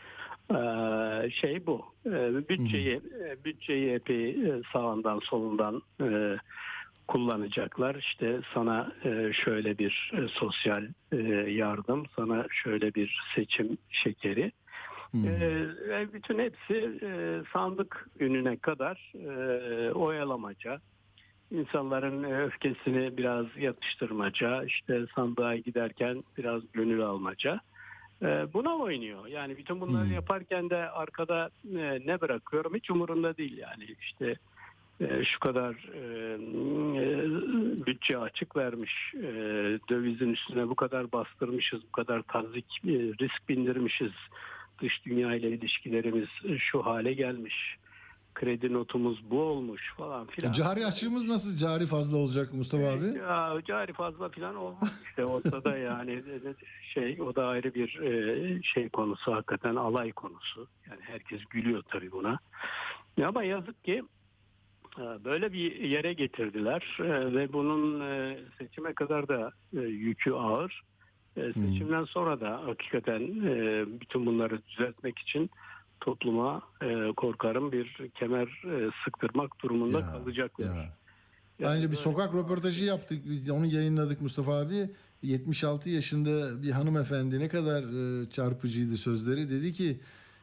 e, şey bu. E, bütçeyi e, bütçeyi epey e, sağından solundan e, kullanacaklar. İşte sana e, şöyle bir e, sosyal e, yardım, sana şöyle bir seçim şekeri. Hmm. Bütün hepsi e, sandık gününe kadar e, oyalamaca, insanların öfkesini biraz yatıştırmaca, işte sandığa giderken biraz gönül almaca. E, buna oynuyor. Yani bütün bunları Hmm. yaparken de arkada e, ne bırakıyorum hiç umurunda değil yani. İşte e, şu kadar e, e, bütçe açık vermiş, e, dövizin üstüne bu kadar bastırmışız, bu kadar tazik e, risk bindirmişiz dış dünya ile ilişkilerimiz şu hale gelmiş. Kredi notumuz bu olmuş falan filan. Cari açığımız nasıl cari fazla olacak Mustafa abi? Ya cari fazla filan olmaz işte ortada yani <laughs> şey o da ayrı bir e, şey konusu hakikaten alay konusu. Yani herkes gülüyor tabii buna. Ya ama yazık ki e, böyle bir yere getirdiler e, ve bunun seçime kadar da yükü ağır. E, Seçimden sonra da hakikaten e, bütün bunları düzeltmek için topluma e, korkarım bir kemer e, sıktırmak durumunda Ya, kalacaklar. ya. Bence bir sokak röportajı yaptık. Biz onu yayınladık Mustafa abi. 76 yaşında bir hanımefendi ne kadar çarpıcıydı sözleri. Dedi ki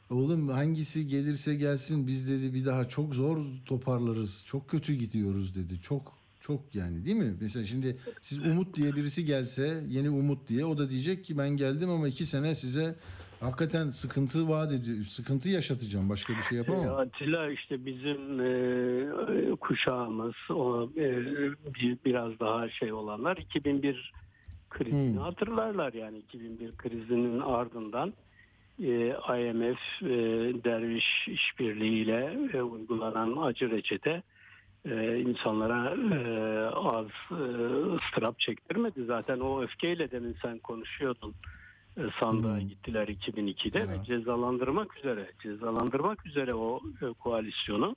oğlum hangisi gelirse gelsin biz dedi bir daha çok zor toparlarız. Çok kötü gidiyoruz dedi. Çok çok yani değil mi? Mesela şimdi siz Umut diye birisi gelse yeni Umut diye o da diyecek ki ben geldim ama iki sene size hakikaten sıkıntı vaat ediyor. Sıkıntı yaşatacağım. Başka bir şey yapamam. Atilla işte bizim e, kuşağımız o e, bir, biraz daha şey olanlar 2001 krizini Hmm. hatırlarlar yani 2001 krizinin ardından e, IMF e, derviş işbirliğiyle e, uygulanan acı reçete e, insanlara e, az e, ıstırap çektirmedi. Zaten o öfkeyle demin sen konuşuyordun. E, sandığa Hmm. gittiler 2002'de Ya. ve cezalandırmak üzere cezalandırmak üzere o e, koalisyonu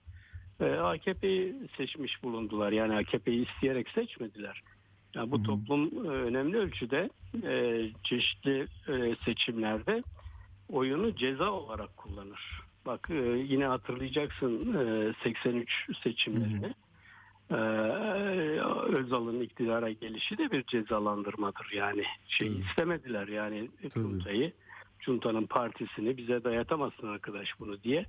e, AKP'yi seçmiş bulundular. Yani AKP'yi isteyerek seçmediler. Yani bu hı. toplum e, önemli ölçüde e, çeşitli e, seçimlerde oyunu ceza olarak kullanır. Bak e, yine hatırlayacaksın e, 83 seçimlerini. E, Özal'ın iktidara gelişi de bir cezalandırmadır yani. Şey Tabii. istemediler yani Cunta'yı. Cunta'nın partisini bize dayatamazsın arkadaş bunu diye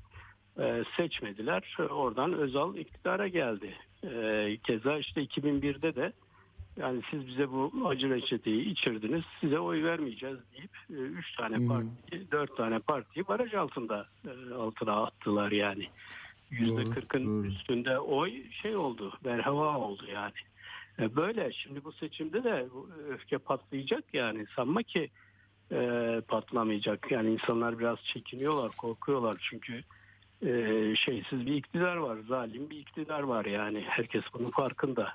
e, seçmediler. Oradan Özal iktidara geldi. E, keza işte 2001'de de yani siz bize bu acı reçeteyi içirdiniz, size oy vermeyeceğiz deyip e, üç tane parti, dört tane partiyi baraj altında e, altına attılar yani. Yüzde kırkın üstünde oy şey oldu, berhava oldu yani. E, Böyle şimdi bu seçimde de öfke patlayacak yani sanma ki e, patlamayacak. Yani insanlar biraz çekiniyorlar, korkuyorlar çünkü e, şeysiz bir iktidar var, zalim bir iktidar var yani. Herkes bunun farkında.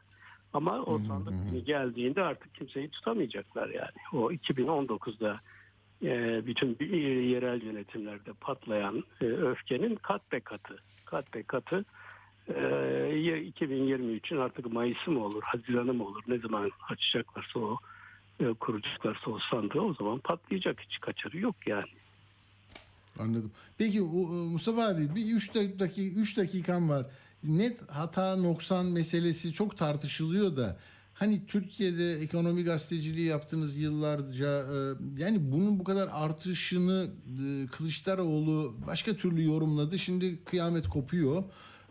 Ama o sandık günü geldiğinde artık kimseyi tutamayacaklar yani. O 2019'da e, bütün bir- yerel yönetimlerde patlayan e, öfkenin kat be katı, kat be katı ya 2023'ün artık Mayıs'ı mı olur, Haziran'ı mı olur, ne zaman açacaklarsa o e, kuracaklarsa o sandığı o zaman patlayacak hiç kaçarı yok yani. Anladım. Peki o Mustafa abi bir 3 dakika 3 dakikan var. Net hata noksan meselesi çok tartışılıyor da hani Türkiye'de ekonomi gazeteciliği yaptığınız yıllarca e, yani bunun bu kadar artışını e, Kılıçdaroğlu başka türlü yorumladı. Şimdi kıyamet kopuyor.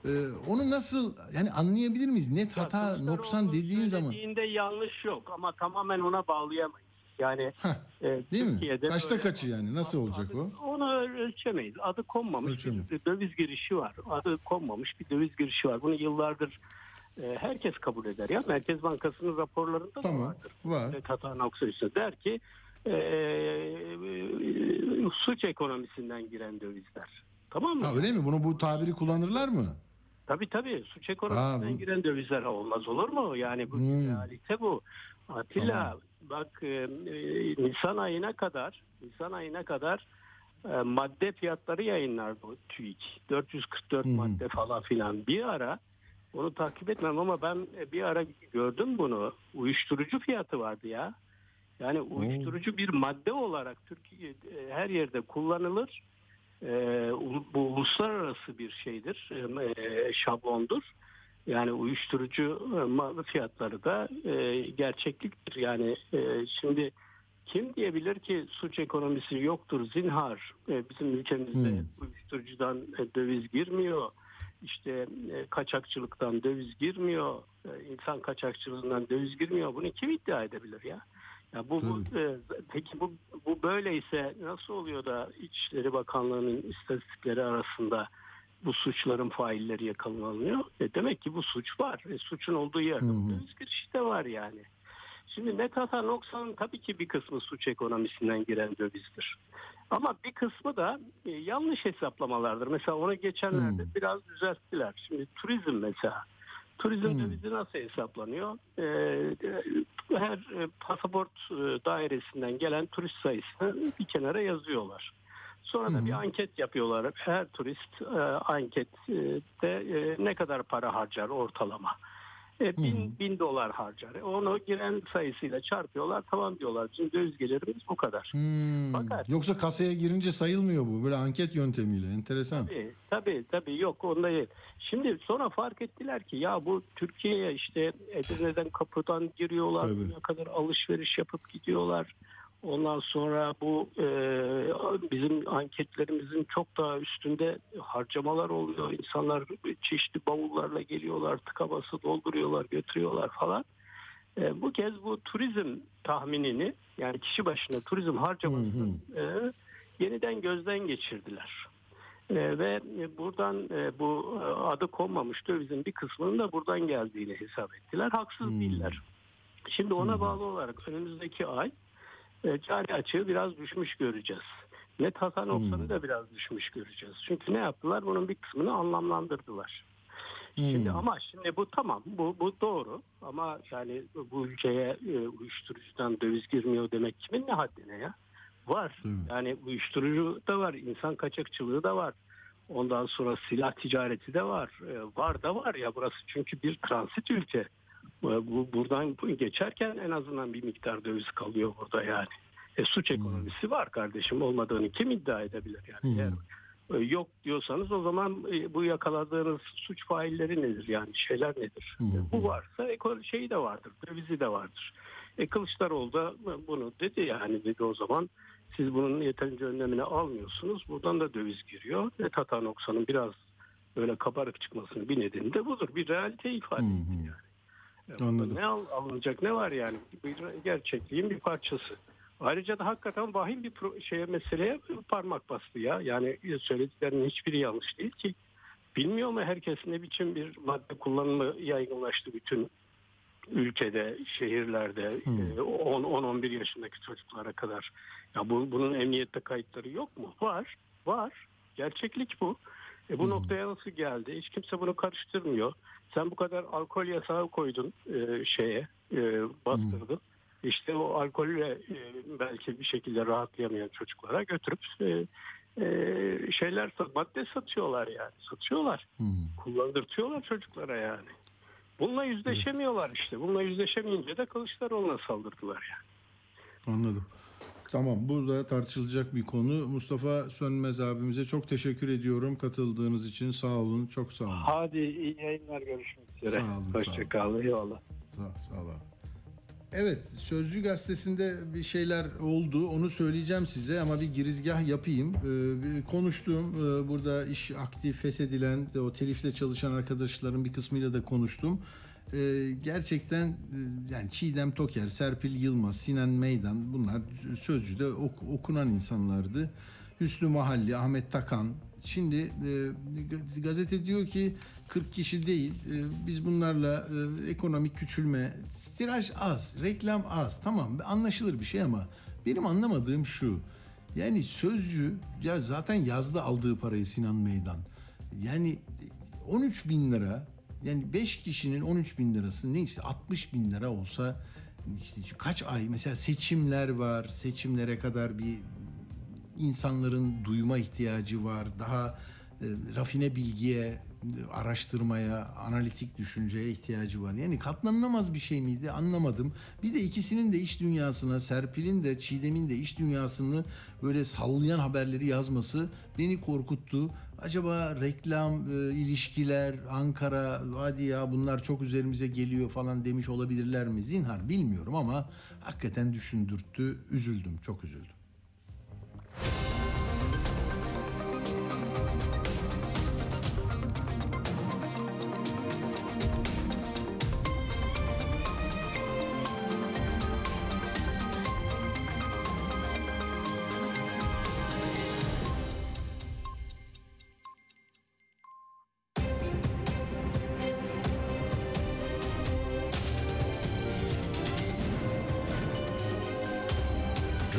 E, Onu nasıl yani anlayabilir miyiz? Net hata noksan dediğin zaman. söylediğinde yanlış yok ama tamamen ona bağlayamayız. Yani Heh, e, değil mi? Kaçta böyle- kaçı yani? Nasıl olacak o? Onu ölçemeyiz. Adı konmamış Ölçemiyor. bir döviz girişi var. Adı konmamış bir döviz girişi var. Bunu yıllardır e, herkes kabul eder ya. Merkez Bankası'nın raporlarında da Tamam. vardır. Var. Evet, hata noktası der ki e, e, suç ekonomisinden giren dövizler. Tamam mı? Ha öyle mi? Bunu bu tabiri kullanırlar mı? Tabii tabii suç ekonomisinden Ha, bu- giren dövizler olmaz olur mu? Yani bu Hmm. realite bu. Atilla bak e, e, Nisan ayına kadar Nisan ayına kadar e, madde fiyatları yayınlardı o TÜİK. 444 Hmm. madde falan filan. Bir ara onu takip etmem ama ben e, bir ara gördüm bunu. Uyuşturucu fiyatı vardı ya. Yani uyuşturucu bir madde olarak Türkiye e, her yerde kullanılır. E, bu uluslararası bir şeydir, e, şablondur. Yani uyuşturucu e, ma- fiyatları da e, gerçekliktir. Yani e, şimdi kim diyebilir ki suç ekonomisi yoktur zinhar e, bizim ülkemizde Hmm. uyuşturucudan e, döviz girmiyor. İşte e, kaçakçılıktan döviz girmiyor. E, insan kaçakçılığından döviz girmiyor. Bunu kim iddia edebilir ya? Ya bu, bu e, peki bu bu böyleyse nasıl oluyor da İçişleri Bakanlığı'nın istatistikleri arasında bu suçların failleri yakalanıyor? E demek ki bu suç var. E, suçun olduğu yerde döviz girişi de var yani. Şimdi net hata noksanın tabii ki bir kısmı suç ekonomisinden giren dövizdir. Ama bir kısmı da e, yanlış hesaplamalardır. Mesela onu geçenlerde Hmm. biraz düzelttiler. Şimdi turizm mesela. Turizm Hmm. dövizi nasıl hesaplanıyor? Ee, her e, pasaport e, dairesinden gelen turist sayısını bir kenara yazıyorlar. Sonra da bir anket yapıyorlar. Her turist e, ankette e, ne kadar para harcar ortalama? E, bin, bin dolar harcar. E, Onu giren sayısıyla çarpıyorlar. Tamam diyorlar. Bizim döviz gelirimiz bu kadar. Hmm. Fakat- Yoksa kasaya girince sayılmıyor bu. Böyle anket yöntemiyle. Enteresan. Tabii, tabii, tabii yok onda değil. Şimdi sonra fark ettiler ki ya bu Türkiye'ye işte Edirne'den kapıdan giriyorlar, Tabii. ne kadar alışveriş yapıp gidiyorlar. Ondan sonra bu e, bizim anketlerimizin çok daha üstünde harcamalar oluyor. İnsanlar çeşitli bavullarla geliyorlar, tıka bası dolduruyorlar, götürüyorlar falan. E, bu kez bu turizm tahminini yani kişi başına turizm harcamasını e, yeniden gözden geçirdiler. E, ve buradan e, bu adı konmamış dövizin bir kısmının da buradan geldiğini hesap ettiler. Haksız değiller. Şimdi ona bağlı olarak önümüzdeki ay cari açığı biraz düşmüş göreceğiz. Net hata noksanı da biraz düşmüş göreceğiz. Çünkü ne yaptılar? Bunun bir kısmını anlamlandırdılar. Şimdi ama şimdi bu tamam bu bu doğru ama yani bu ülkeye e, uyuşturucudan döviz girmiyor demek kimin ne haddine ya? Var. Yani uyuşturucu da var, insan kaçakçılığı da var. Ondan sonra silah ticareti de var. E, var da var ya burası çünkü bir transit ülke. E, bu buradan geçerken en azından bir miktar döviz kalıyor burada yani. E, suç ekonomisi var kardeşim olmadığını kim iddia edebilir yani? Eğer e, yok diyorsanız o zaman e, bu yakaladığınız suç failleri nedir yani şeyler nedir? E, Bu varsa şeyi de vardır, dövizi de vardır. E, Kılıçdaroğlu da bunu dedi yani dedi o zaman siz bunun yeterince önlemini almıyorsunuz. Buradan da döviz giriyor. Net hata noksanın biraz böyle kabarık çıkmasının bir nedeni de budur. Bir realite ifade etti yani. E, Anladım. Ne al- alınacak ne var yani? Bir gerçekliğin bir parçası. Ayrıca da hakikaten vahim bir pro- şeye meseleye parmak bastı ya. Yani söylediklerinin hiçbiri yanlış değil ki. Bilmiyor mu herkes ne biçim bir madde kullanımı yaygınlaştı bütün ülkede, şehirlerde e, 10-11 yaşındaki çocuklara kadar. Ya bu, bunun emniyette kayıtları yok mu? Var, var. Gerçeklik bu. E bu noktaya nasıl geldi? Hiç kimse bunu karıştırmıyor. Sen bu kadar alkol yasağı koydun e, şeye, e, bastırdın. İşte o alkolle e, belki bir şekilde rahatlayamayan çocuklara götürüp e, e, şeyler madde satıyorlar yani satıyorlar. Hmm. Kullandırtıyorlar çocuklara yani. Bununla yüzleşemiyorlar işte. Bununla yüzleşemeyince de Kılıçdaroğlu'na saldırdılar yani. Anladım. Tamam bu da tartışılacak bir konu. Mustafa Sönmez abimize çok teşekkür ediyorum katıldığınız için. Sağ olun. Çok sağ olun. Hadi iyi yayınlar görüşmek üzere. Sağ olun, olun. Hoşçakalın. Eyvallah. Sağ, sağ ol abi. Evet, Sözcü gazetesinde bir şeyler oldu. Onu söyleyeceğim size ama bir girizgah yapayım. Ee, konuştum. Ee, burada iş aktif feshedilen, o telifle çalışan arkadaşların bir kısmıyla da konuştum. Ee, gerçekten e, yani Çiğdem Toker, Serpil Yılmaz, Sinan Meydan bunlar Sözcü'de ok- okunan insanlardı. Hüsnü Mahalli, Ahmet Takan. Şimdi e, gazete diyor ki 40 kişi değil. e, biz bunlarla e, ekonomik küçülme, tiraj az, reklam az. Tamam anlaşılır bir şey ama benim anlamadığım şu. Yani sözcü ya zaten yazdı aldığı parayı Sinan Meydan. Yani 13 bin lira yani 5 kişinin 13 bin lirası neyse 60 bin lira olsa işte kaç ay mesela seçimler var seçimlere kadar bir insanların duyma ihtiyacı var. Daha e, rafine bilgiye, araştırmaya, analitik düşünceye ihtiyacı var. Yani katlanılamaz bir şey miydi anlamadım. Bir de ikisinin de iş dünyasına, Serpil'in de Çiğdem'in de iş dünyasını böyle sallayan haberleri yazması beni korkuttu. Acaba reklam, e, ilişkiler, Ankara, hadi ya bunlar çok üzerimize geliyor falan demiş olabilirler mi? Zinhar bilmiyorum ama hakikaten düşündürttü. Üzüldüm, çok üzüldüm.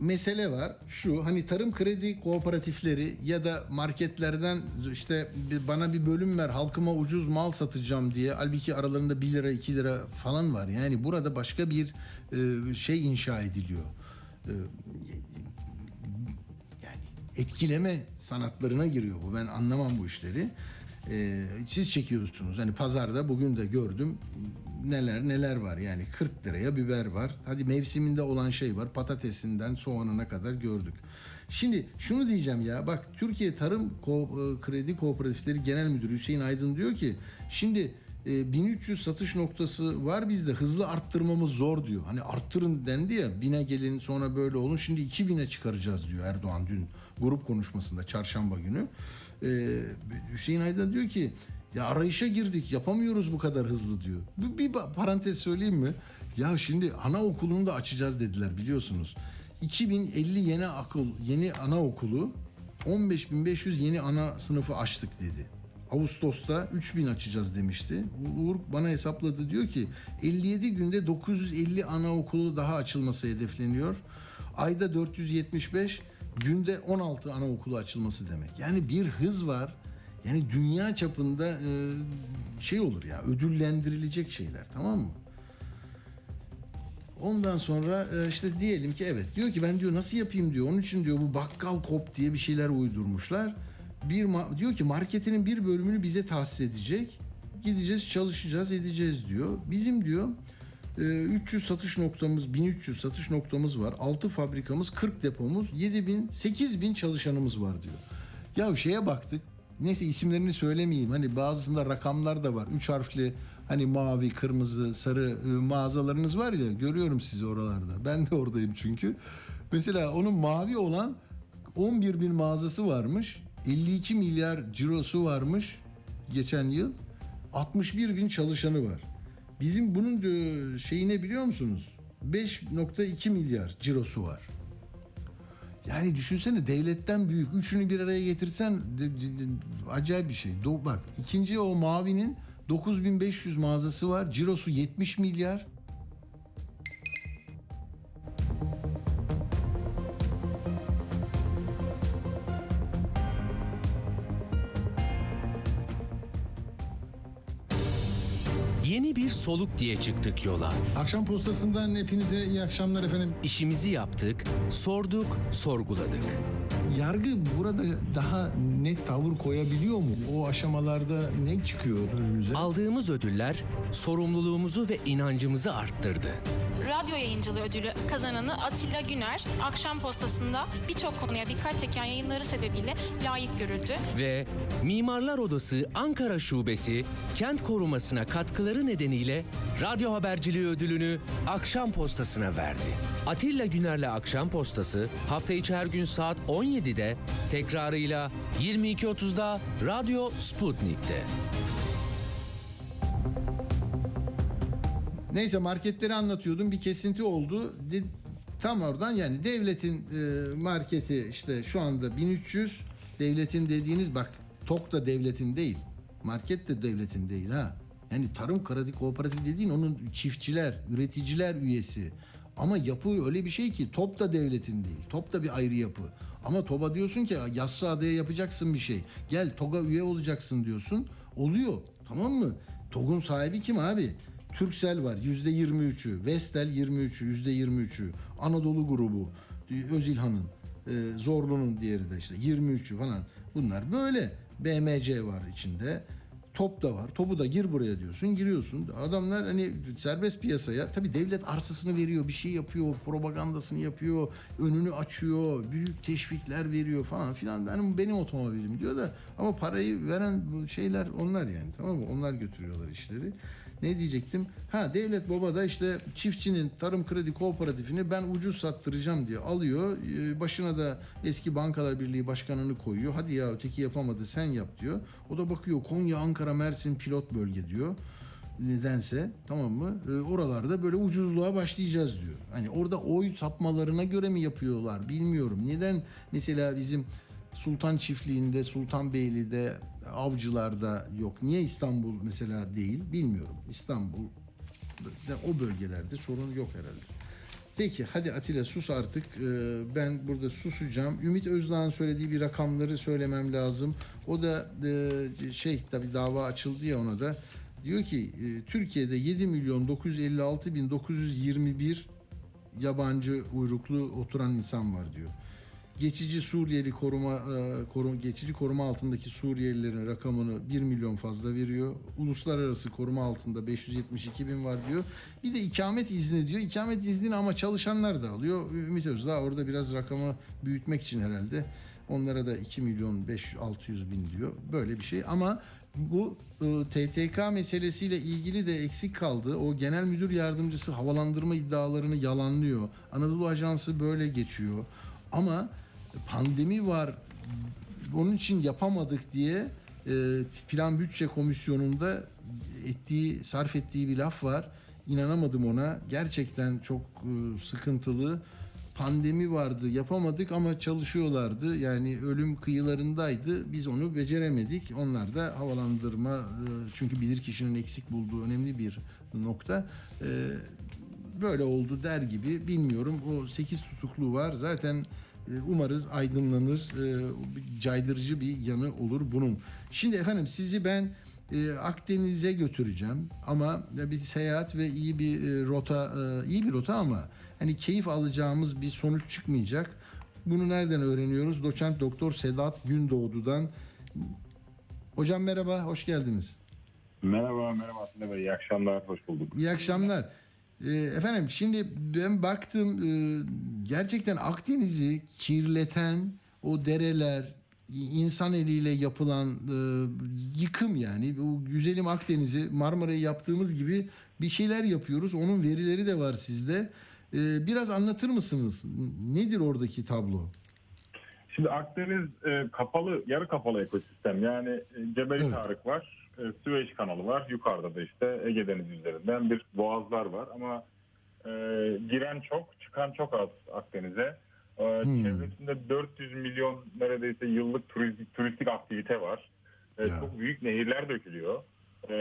mesele var şu hani tarım kredi kooperatifleri ya da marketlerden işte bana bir bölüm ver halkıma ucuz mal satacağım diye halbuki aralarında 1 lira 2 lira falan var yani burada başka bir e, şey inşa ediliyor. E, yani etkileme sanatlarına giriyor bu ben anlamam bu işleri. E, siz çekiyorsunuz hani pazarda bugün de gördüm neler neler var yani 40 liraya biber var. Hadi mevsiminde olan şey var patatesinden soğanına kadar gördük. Şimdi şunu diyeceğim ya bak Türkiye Tarım Ko- e, Kredi Kooperatifleri Genel Müdürü Hüseyin Aydın diyor ki şimdi e, 1300 satış noktası var bizde hızlı arttırmamız zor diyor. Hani arttırın dendi ya bine gelin sonra böyle olun şimdi 2000'e çıkaracağız diyor Erdoğan dün grup konuşmasında çarşamba günü. E, Hüseyin Aydın diyor ki ya arayışa girdik yapamıyoruz bu kadar hızlı diyor. Bir, bir parantez söyleyeyim mi? Ya şimdi anaokulunu da açacağız dediler biliyorsunuz. 2050 yeni akıl yeni anaokulu 15.500 yeni ana sınıfı açtık dedi. Ağustos'ta 3000 açacağız demişti. Uğur bana hesapladı diyor ki 57 günde 950 anaokulu daha açılması hedefleniyor. Ayda 475, günde 16 anaokulu açılması demek. Yani bir hız var. Yani dünya çapında e, şey olur ya ödüllendirilecek şeyler tamam mı? Ondan sonra e, işte diyelim ki evet diyor ki ben diyor nasıl yapayım diyor. Onun için diyor bu bakkal kop diye bir şeyler uydurmuşlar. Bir diyor ki marketinin bir bölümünü bize tahsis edecek. Gideceğiz, çalışacağız, edeceğiz diyor. Bizim diyor 300 satış noktamız, 1300 satış noktamız var. 6 fabrikamız, 40 depomuz, 7000, 8000 çalışanımız var diyor. Ya şeye baktık. Neyse isimlerini söylemeyeyim. Hani bazısında rakamlar da var. Üç harfli hani mavi, kırmızı, sarı e, mağazalarınız var ya görüyorum sizi oralarda. Ben de oradayım çünkü. Mesela onun mavi olan 11 bin mağazası varmış. 52 milyar cirosu varmış geçen yıl. 61 bin çalışanı var. Bizim bunun e, şeyi ne biliyor musunuz? 5.2 milyar cirosu var. Yani düşünsene devletten büyük. Üçünü bir araya getirsen acayip bir şey. Do- bak ikinci o mavinin 9500 mağazası var. Cirosu 70 milyar. Yeni bir soluk diye çıktık yola. Akşam postasından hepinize iyi akşamlar efendim. İşimizi yaptık, sorduk, sorguladık. Yargı burada daha net tavır koyabiliyor mu? O aşamalarda ne çıkıyor önümüze? Aldığımız ödüller sorumluluğumuzu ve inancımızı arttırdı. Radyo yayıncılığı ödülü kazananı Atilla Güner, akşam postasında birçok konuya dikkat çeken yayınları sebebiyle layık görüldü. Ve Mimarlar Odası Ankara Şubesi kent korumasına katkıları nedeniyle radyo haberciliği ödülünü Akşam Postası'na verdi. Atilla Güner'le Akşam Postası hafta içi her gün saat 17'de tekrarıyla 22.30'da Radyo Sputnik'te. Neyse marketleri anlatıyordum bir kesinti oldu. Tam oradan yani devletin e, marketi işte şu anda 1300 devletin dediğiniz bak tok da devletin değil. Market de devletin değil ha. Yani tarım kredi kooperatif dediğin onun çiftçiler, üreticiler üyesi. Ama yapı öyle bir şey ki top da devletin değil. Top da bir ayrı yapı. Ama TOB'a diyorsun ki yassı adaya yapacaksın bir şey. Gel TOG'a üye olacaksın diyorsun. Oluyor. Tamam mı? TOG'un sahibi kim abi? Türksel var yüzde 23'ü, Vestel 23'ü, yüzde 23'ü, Anadolu grubu, Özilhan'ın, e, Zorlu'nun diğeri de işte 23'ü falan. Bunlar böyle. BMC var içinde. Top da var. Topu da gir buraya diyorsun. Giriyorsun. Adamlar hani serbest piyasaya tabii devlet arsasını veriyor. Bir şey yapıyor. Propagandasını yapıyor. Önünü açıyor. Büyük teşvikler veriyor falan filan. Benim, benim otomobilim diyor da ama parayı veren şeyler onlar yani tamam mı? Onlar götürüyorlar işleri. Ne diyecektim? Ha devlet baba da işte çiftçinin tarım kredi kooperatifini ben ucuz sattıracağım diye alıyor. Ee, Başına da eski Bankalar Birliği başkanını koyuyor. Hadi ya öteki yapamadı sen yap diyor. O da bakıyor Konya, Ankara, Mersin pilot bölge diyor. Nedense tamam mı? Ee, oralarda böyle ucuzluğa başlayacağız diyor. Hani orada oy sapmalarına göre mi yapıyorlar bilmiyorum. Neden mesela bizim Sultan Çiftliği'nde, Sultanbeyli'de, Avcılar'da yok. Niye İstanbul mesela değil bilmiyorum. İstanbul de o bölgelerde sorun yok herhalde. Peki hadi Atilla sus artık. Ee, ben burada susacağım. Ümit Özdağ'ın söylediği bir rakamları söylemem lazım. O da e, şey tabii dava açıldı ya ona da. Diyor ki e, Türkiye'de 7 milyon 956 bin 921 yabancı uyruklu oturan insan var diyor. Geçici Suriyeli koruma e, koru, geçici koruma altındaki Suriyelilerin rakamını 1 milyon fazla veriyor. Uluslararası koruma altında 572 bin var diyor. Bir de ikamet izni diyor. İkamet iznini ama çalışanlar da alıyor. Ümit Özdağ orada biraz rakamı büyütmek için herhalde. Onlara da 2 milyon 5 600 bin diyor. Böyle bir şey ama bu e, TTK meselesiyle ilgili de eksik kaldı. O genel müdür yardımcısı havalandırma iddialarını yalanlıyor. Anadolu Ajansı böyle geçiyor. Ama pandemi var onun için yapamadık diye e, plan bütçe komisyonunda ettiği sarf ettiği bir laf var. İnanamadım ona. Gerçekten çok e, sıkıntılı. Pandemi vardı, yapamadık ama çalışıyorlardı. Yani ölüm kıyılarındaydı. Biz onu beceremedik. Onlar da havalandırma e, çünkü bilir kişinin eksik bulduğu önemli bir nokta. Böyle oldu der gibi bilmiyorum. O 8 tutuklu var. Zaten umarız aydınlanır. E, caydırıcı bir yanı olur bunun. Şimdi efendim sizi ben e, Akdeniz'e götüreceğim ama bir seyahat ve iyi bir e, rota e, iyi bir rota ama hani keyif alacağımız bir sonuç çıkmayacak. Bunu nereden öğreniyoruz? Doçent Doktor Sedat Gündoğdu'dan. Hocam merhaba, hoş geldiniz. Merhaba, merhaba Atilla Bey. İyi akşamlar, hoş bulduk. İyi akşamlar. Ee, efendim şimdi ben baktım e, gerçekten Akdeniz'i kirleten o dereler, insan eliyle yapılan e, yıkım yani. O güzelim Akdeniz'i Marmara'yı yaptığımız gibi bir şeyler yapıyoruz. Onun verileri de var sizde. Ee, biraz anlatır mısınız? Nedir oradaki tablo? Şimdi Akdeniz e, kapalı, yarı kapalı ekosistem. Yani e, Cebeli Evet. Tarık var, e, Süveyş kanalı var. Yukarıda da işte Ege Denizi üzerinden bir boğazlar var. Ama e, giren çok, çıkan çok az Akdeniz'e. Ee, Çevresinde 400 milyon neredeyse yıllık turistik, turistik aktivite var. Ee, Ya. Çok büyük nehirler dökülüyor. Ee,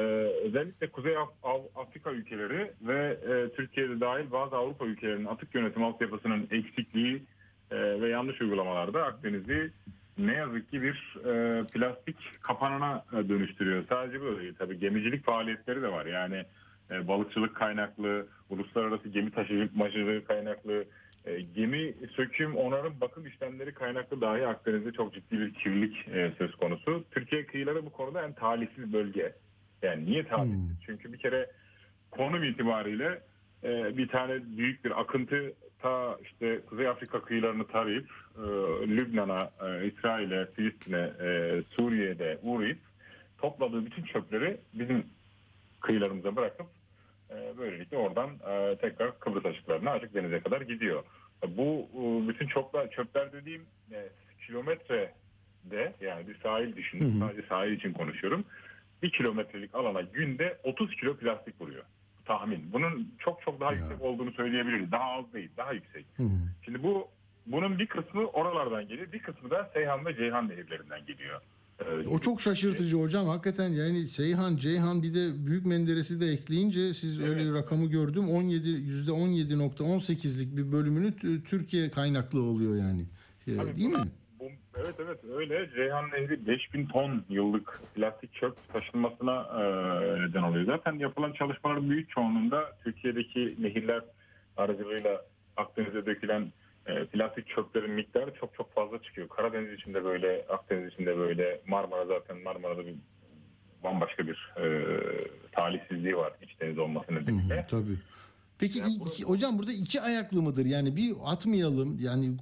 özellikle Kuzey Af- Av- Afrika ülkeleri ve e, Türkiye'de dahil bazı Avrupa ülkelerinin atık yönetim altyapısının eksikliği e, ve yanlış uygulamalarda Akdeniz'i ne yazık ki bir e, plastik kapanına e, dönüştürüyor. Sadece bu da değil tabii gemicilik faaliyetleri de var. Yani e, balıkçılık kaynaklı, uluslararası gemi taşımacılığı kaynaklı, e, gemi söküm, onarım, bakım işlemleri kaynaklı dahi Akdeniz'de çok ciddi bir kirlilik e, söz konusu. Türkiye kıyıları bu konuda en talihsiz bölge. Yani niye talihsiz? Çünkü bir kere konum itibariyle e, bir tane büyük bir akıntı ta işte Kuzey Afrika kıyılarını tarayıp e, Lübnan'a, e, İsrail'e, Filistin'e, e, Suriye'de uğrayıp topladığı bütün çöpleri bizim kıyılarımıza bırakıp e, böylelikle oradan e, tekrar Kıbrıs açıklarına açık denize kadar gidiyor. Bu e, bütün çöpler, çöpler dediğim e, kilometrede yani bir sahil düşünün. Sadece sahil için konuşuyorum. Bir kilometrelik alana günde 30 kilo plastik vuruyor. Tahmin. Bunun çok çok daha yüksek olduğunu söyleyebiliriz. Daha az değil, daha yüksek. Şimdi bu bunun bir kısmı oralardan geliyor, bir kısmı da Seyhan ve Ceyhan nehirlerinden geliyor. Ee, O çok şaşırtıcı hocam. Hakikaten yani Seyhan, Ceyhan bir de Büyük Menderes'i de ekleyince siz öyle bir rakamı gördüm. 17 %17.18'lik bir bölümünü Türkiye kaynaklı oluyor yani. Ee, Tabii Değil buna- mi? Evet evet öyle. Ceyhan Nehri 5000 ton yıllık plastik çöp taşınmasına e, neden oluyor. Zaten yapılan çalışmaların büyük çoğunluğunda Türkiye'deki nehirler aracılığıyla Akdeniz'e dökülen e, plastik çöplerin miktarı çok çok fazla çıkıyor. Karadeniz içinde böyle, Akdeniz içinde böyle, Marmara zaten Marmara'da bir bambaşka bir e, talihsizliği var iç deniz olması nedeniyle. Tabii. Peki iki- hocam burada iki ayaklı mıdır? Yani bir atmayalım yani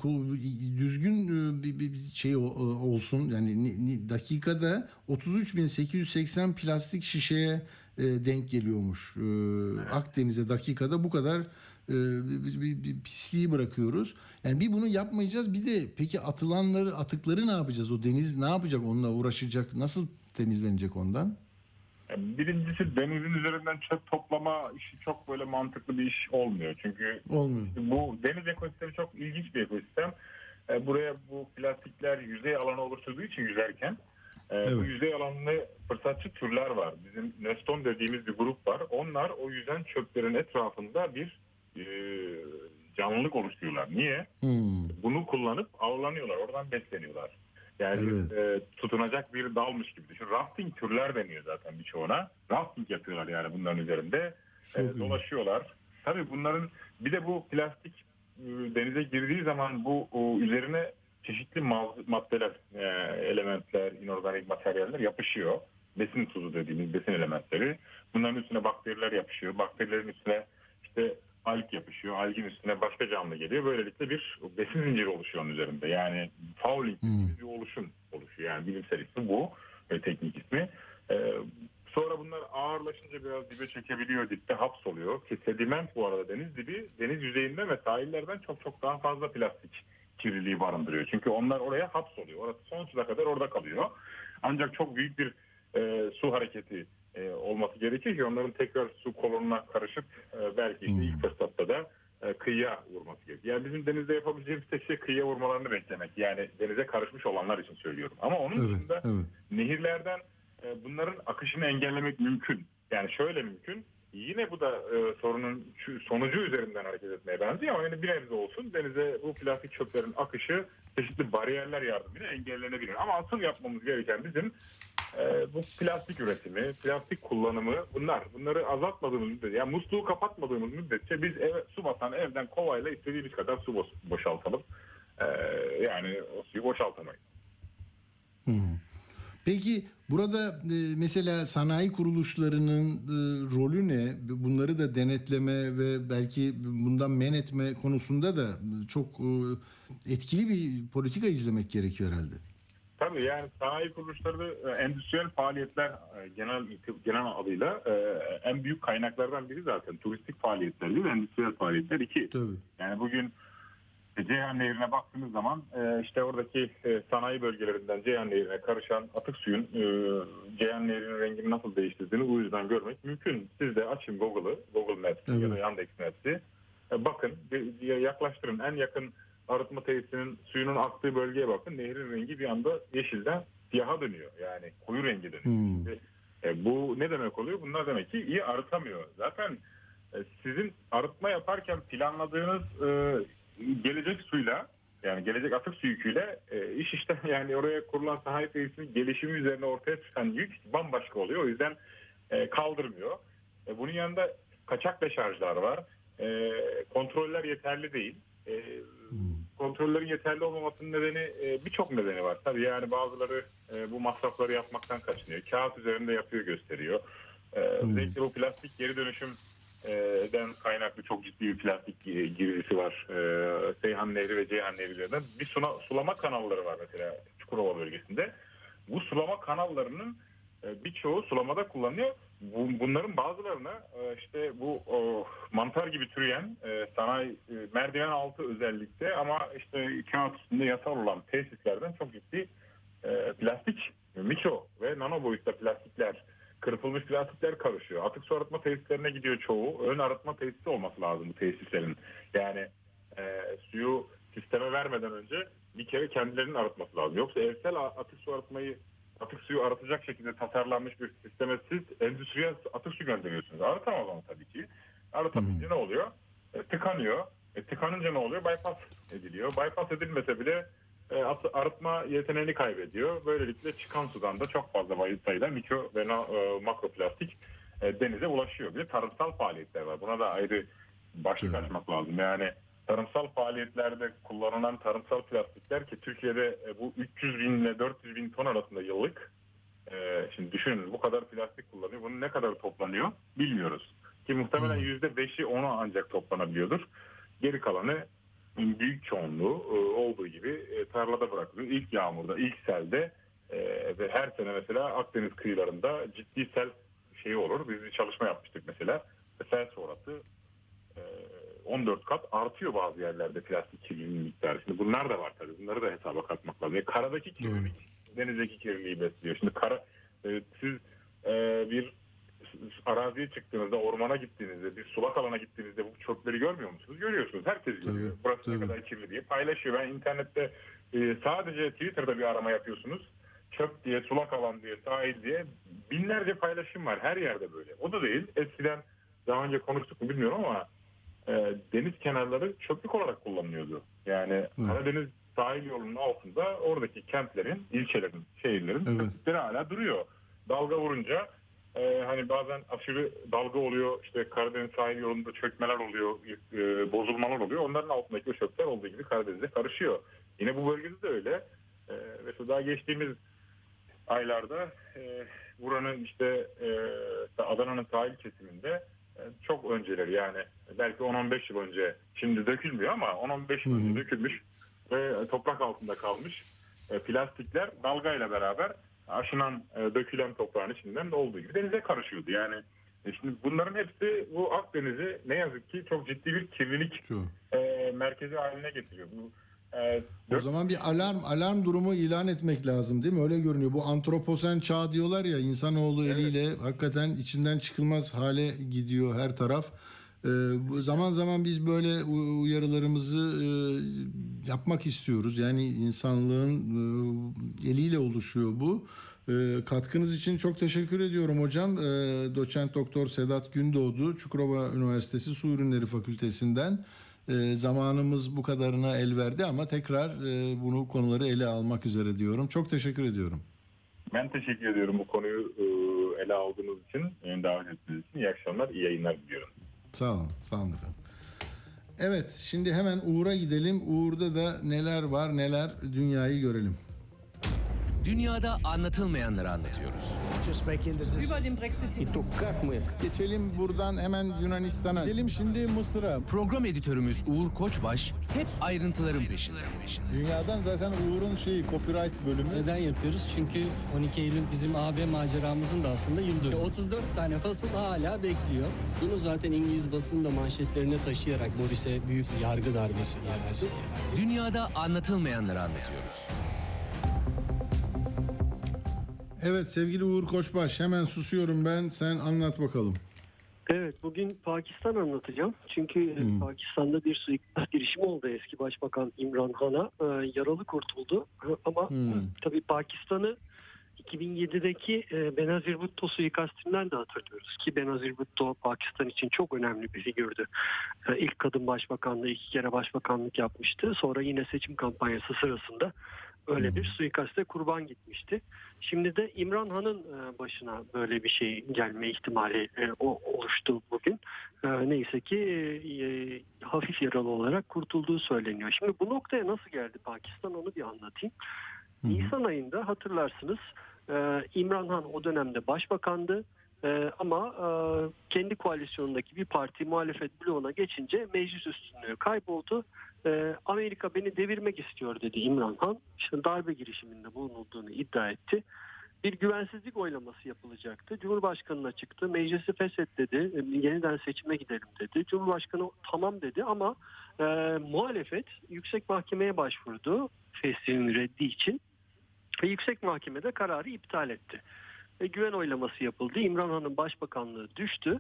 düzgün e, bir, bir şey o- olsun. Yani ni- ni- dakikada 33.880 plastik şişeye e, denk geliyormuş. E, Akdeniz'e dakikada bu kadar e, bir, bir- bir pisliği bırakıyoruz. Yani bir bunu yapmayacağız. Bir de peki atılanları, atıkları ne yapacağız? O deniz ne yapacak? Onunla uğraşacak. Nasıl temizlenecek ondan? Birincisi denizin üzerinden çöp toplama işi çok böyle mantıklı bir iş olmuyor. Çünkü Olmuyor. bu deniz ekosistemi çok ilginç bir ekosistem. E, Buraya bu plastikler yüzey alanı oluşturduğu için yüzerken e, bu yüzey alanını fırsatçı türler var. Bizim Neston dediğimiz bir grup var. Onlar o yüzen çöplerin etrafında bir e, canlılık oluşturuyorlar. Niye? Hmm. Bunu kullanıp avlanıyorlar. Oradan besleniyorlar. Yani e, tutunacak bir dalmış gibi düşün. Rafting türler deniyor zaten birçoğuna. Rafting yapıyorlar yani bunların üzerinde. E, dolaşıyorlar. Tabii bunların bir de bu plastik e, denize girdiği zaman bu o, üzerine çeşitli maddeler, e, elementler, inorganik materyaller yapışıyor. Besin tuzu dediğimiz besin elementleri. Bunların üstüne bakteriler yapışıyor. Bakterilerin üstüne işte alg yapışıyor. Algin üstüne başka canlı geliyor. Böylelikle bir besin zinciri oluşuyor onun üzerinde. Yani fouling dediğimiz bir oluşum oluşuyor. Yani bilimsel ismi bu ve teknik ismi. Ee, sonra bunlar ağırlaşınca biraz dibe çekebiliyor. Dipte hapsoluyor. Ki sediment bu arada deniz dibi deniz yüzeyinden ve sahillerden çok çok daha fazla plastik kirliliği barındırıyor. Çünkü onlar oraya hapsoluyor. Orası sonsuza kadar orada kalıyor. Ancak çok büyük bir e, su hareketi e, olması gerekir ki onların tekrar su kolonuna karışıp e, belki işte ilk fırsatta da e, kıyıya vurması gerekir. Yani bizim denizde yapabileceğimiz tek şey kıyıya vurmalarını beklemek. Yani denize karışmış olanlar için söylüyorum. Ama onun dışında Evet. nehirlerden e, bunların akışını engellemek mümkün. Yani şöyle mümkün. Yine bu da e, sorunun sonucu üzerinden hareket etmeye benziyor ama yani bir nebze olsun denize bu plastik çöplerin akışı çeşitli bariyerler yardımıyla engellenebilir. Ama asıl yapmamız gereken bizim e, bu plastik üretimi, plastik kullanımı bunlar. Bunları azaltmadığımız müddetçe, yani musluğu kapatmadığımız müddetçe biz eve, su batan evden kovayla istediğimiz kadar su boş- boşaltalım. E, yani o suyu boşaltamayız. Hı. Peki burada e, mesela sanayi kuruluşlarının e, rolü ne? Bunları da denetleme ve belki bundan men etme konusunda da çok e, etkili bir politika izlemek gerekiyor herhalde. Tabii yani sanayi kuruluşları e, endüstriyel faaliyetler e, genel genel adıyla e, en büyük kaynaklardan biri zaten turistik faaliyetler değil, endüstriyel faaliyetler iki. Tabii. Yani bugün Ceyhan Nehri'ne baktığınız zaman işte oradaki sanayi bölgelerinden Ceyhan Nehri'ne karışan atık suyun Ceyhan Nehri'nin rengini nasıl değiştirdiğini bu yüzden görmek mümkün. Siz de açın Google'ı, Google Maps ya da Yandex Maps'i. Bakın, yaklaştırın. En yakın arıtma tesisinin suyunun aktığı bölgeye bakın. Nehrin rengi bir anda yeşilden siyaha dönüyor. Yani koyu rengi dönüyor. Hmm. Şimdi, e, bu ne demek oluyor? Bunlar demek ki iyi arıtamıyor. Zaten e, sizin arıtma yaparken planladığınız e, gelecek suyla yani gelecek atık su yüküyle e, iş işte <laughs> yani oraya kurulan sahip tesisinin gelişimi üzerine ortaya çıkan yük bambaşka oluyor. O yüzden e, kaldırmıyor. E, bunun yanında kaçak deşarjlar var. E, kontroller yeterli değil. E, kontrollerin yeterli olmamasının nedeni e, birçok nedeni var. Tabii yani bazıları e, bu masrafları yapmaktan kaçınıyor. Kağıt üzerinde yapıyor gösteriyor. E, Özellikle bu plastik geri dönüşüm e, den kaynaklı çok ciddi bir plastik girdisi var. E, Seyhan Nehri ve Ceyhan Nehri'lerden bir suna, sulama kanalları var mesela Çukurova bölgesinde. Bu sulama kanallarının e, birçoğu sulamada kullanılıyor. Bu- Bunların bazılarına e, işte bu o, mantar gibi türeyen e, sanayi e, merdiven altı özellikle ama işte kağıt üstünde yasal olan tesislerden çok ciddi e, plastik, mikro ve nano boyutta plastikler, kırpılmış plastikler karışıyor. Atık su arıtma tesislerine gidiyor çoğu. Ön arıtma tesisi olması lazım bu tesislerin. Yani e, suyu sisteme vermeden önce bir kere kendilerinin arıtması lazım. Yoksa evsel atık su arıtmayı atık suyu arıtacak şekilde tasarlanmış bir sisteme siz endüstriyel atık su gönderiyorsunuz. Arıtamaz onu tabii ki. Arıtamayınca ne oluyor? E, tıkanıyor. E, tıkanınca ne oluyor? Bypass ediliyor. Bypass edilmese bile e, arıtma yeteneğini kaybediyor. Böylelikle çıkan sudan da çok fazla sayıda mikro ve na- e, makroplastik e, denize ulaşıyor. Bir de tarımsal faaliyetler var. Buna da ayrı başlık açmak lazım. Yani tarımsal faaliyetlerde kullanılan tarımsal plastikler ki Türkiye'de e, bu 300 bin ile 400 bin ton arasında yıllık. E, şimdi düşünün bu kadar plastik kullanıyor. Bunun ne kadar toplanıyor bilmiyoruz. Ki muhtemelen %5'i onu ancak toplanabiliyordur. Geri kalanı büyük çoğunluğu e, olduğu gibi tarlada bırakılıyor. İlk yağmurda, ilk selde ve her sene mesela Akdeniz kıyılarında ciddi sel şeyi olur. Biz bir çalışma yapmıştık mesela. Sel sonrası 14 kat artıyor bazı yerlerde plastik kirliliğinin miktarı. Şimdi bunlar da var tabii. Bunları da hesaba katmak lazım. Yani karadaki kirlilik denizdeki kirliliği besliyor. Şimdi kara e, siz e, bir araziye çıktığınızda, ormana gittiğinizde, bir sulak alana gittiğinizde bu çöpleri görmüyor musunuz? Görüyorsunuz. Herkes görüyor. Burası ne kadar kirli diye paylaşıyor. Ben internette e, sadece Twitter'da bir arama yapıyorsunuz. Çöp diye, sulak alan diye, sahil diye binlerce paylaşım var. Her yerde böyle. O da değil. Eskiden daha önce konuştuk mu bilmiyorum ama e, deniz kenarları çöplük olarak kullanılıyordu. Yani Karadeniz sahil yolunun altında oradaki kentlerin, ilçelerin, şehirlerin Evet. çöplükleri hala duruyor. Dalga vurunca e, hani bazen aşırı dalga oluyor. işte Karadeniz sahil yolunda çökmeler oluyor, e, bozulmalar oluyor. Onların altındaki o çöpler olduğu gibi Karadeniz'e karışıyor. Yine bu bölgede de öyle. E, mesela daha geçtiğimiz aylarda e, buranın işte e, Adana'nın sahil kesiminde çok önceleri yani belki 10-15 yıl önce şimdi dökülmüyor ama 10-15 yıl önce dökülmüş ve toprak altında kalmış e, plastikler dalgayla beraber aşınan e, dökülen toprağın içinden de olduğu gibi denize karışıyordu. Yani e, şimdi bunların hepsi bu Akdeniz'i ne yazık ki çok ciddi bir kirlilik e, merkezi haline getiriyor. Bu, e, O zaman bir alarm alarm durumu ilan etmek lazım değil mi? Öyle görünüyor. Bu antroposen çağ diyorlar ya insanoğlu eliyle hakikaten içinden çıkılmaz hale gidiyor her taraf. Ee, zaman zaman biz böyle uyarılarımızı e, yapmak istiyoruz. Yani insanlığın e, eliyle oluşuyor bu. E, katkınız için çok teşekkür ediyorum hocam. E, doçent doktor Sedat Gündoğdu Çukurova Üniversitesi Su Ürünleri Fakültesinden. E, zamanımız bu kadarına el verdi ama tekrar e, bunu konuları ele almak üzere diyorum. Çok teşekkür ediyorum. Ben teşekkür ediyorum bu konuyu e, ele aldığınız için, davet ettiğiniz için. İyi akşamlar, iyi yayınlar diliyorum. Sağ olun, sağ olun efendim. Evet, şimdi hemen Uğur'a gidelim. Uğur'da da neler var, neler dünyayı görelim. Dünyada anlatılmayanları anlatıyoruz. Geçelim buradan hemen Yunanistan'a. Gidelim şimdi Mısır'a. Program editörümüz Uğur Koçbaş hep ayrıntıların peşinde. Dünyadan zaten Uğur'un şeyi copyright bölümü. Neden yapıyoruz? Çünkü 12 Eylül bizim AB maceramızın da aslında yıl dönümü. 34 tane fasıl hala bekliyor. Bunu zaten İngiliz basını da manşetlerine taşıyarak Morris'e büyük yargı darbesi gelmesi. Dünyada anlatılmayanları anlatıyoruz. Evet sevgili Uğur Koçbaş hemen susuyorum ben. Sen anlat bakalım. Evet bugün Pakistan anlatacağım. Çünkü e, Hmm. Pakistan'da bir suikast <laughs> girişimi oldu eski başbakan İmran Han'a. E, yaralı kurtuldu. E, Ama Hmm. tabii Pakistan'ı 2007'deki e, Benazir Bhutto suikastinden de hatırlıyoruz ki Benazir Bhutto Pakistan için çok önemli bir figürdü. E, ilk kadın başbakanlığı iki kere başbakanlık yapmıştı. Sonra yine seçim kampanyası sırasında öyle bir suikaste kurban gitmişti. Şimdi de İmran Han'ın e, başına böyle bir şey gelme ihtimali e, oluştu bugün. E, Neyse ki hafif yaralı olarak kurtulduğu söyleniyor. Şimdi bu noktaya nasıl geldi Pakistan onu bir anlatayım. Nisan ayında hatırlarsınız İmran Han o dönemde başbakandı. E, ama e, kendi koalisyonundaki bir parti muhalefet bloğuna geçince meclis üstünlüğü kayboldu. E, Amerika beni devirmek istiyor dedi İmran Han. İşte darbe girişiminde bulunulduğunu iddia etti. Bir güvensizlik oylaması yapılacaktı. Cumhurbaşkanına çıktı. Meclisi feshet dedi. E, Yeniden seçime gidelim dedi. Cumhurbaşkanı tamam dedi ama e, muhalefet yüksek mahkemeye başvurdu. Fesih'in reddi için. Ve yüksek mahkemede kararı iptal etti. Ve güven oylaması yapıldı. İmran Han'ın başbakanlığı düştü.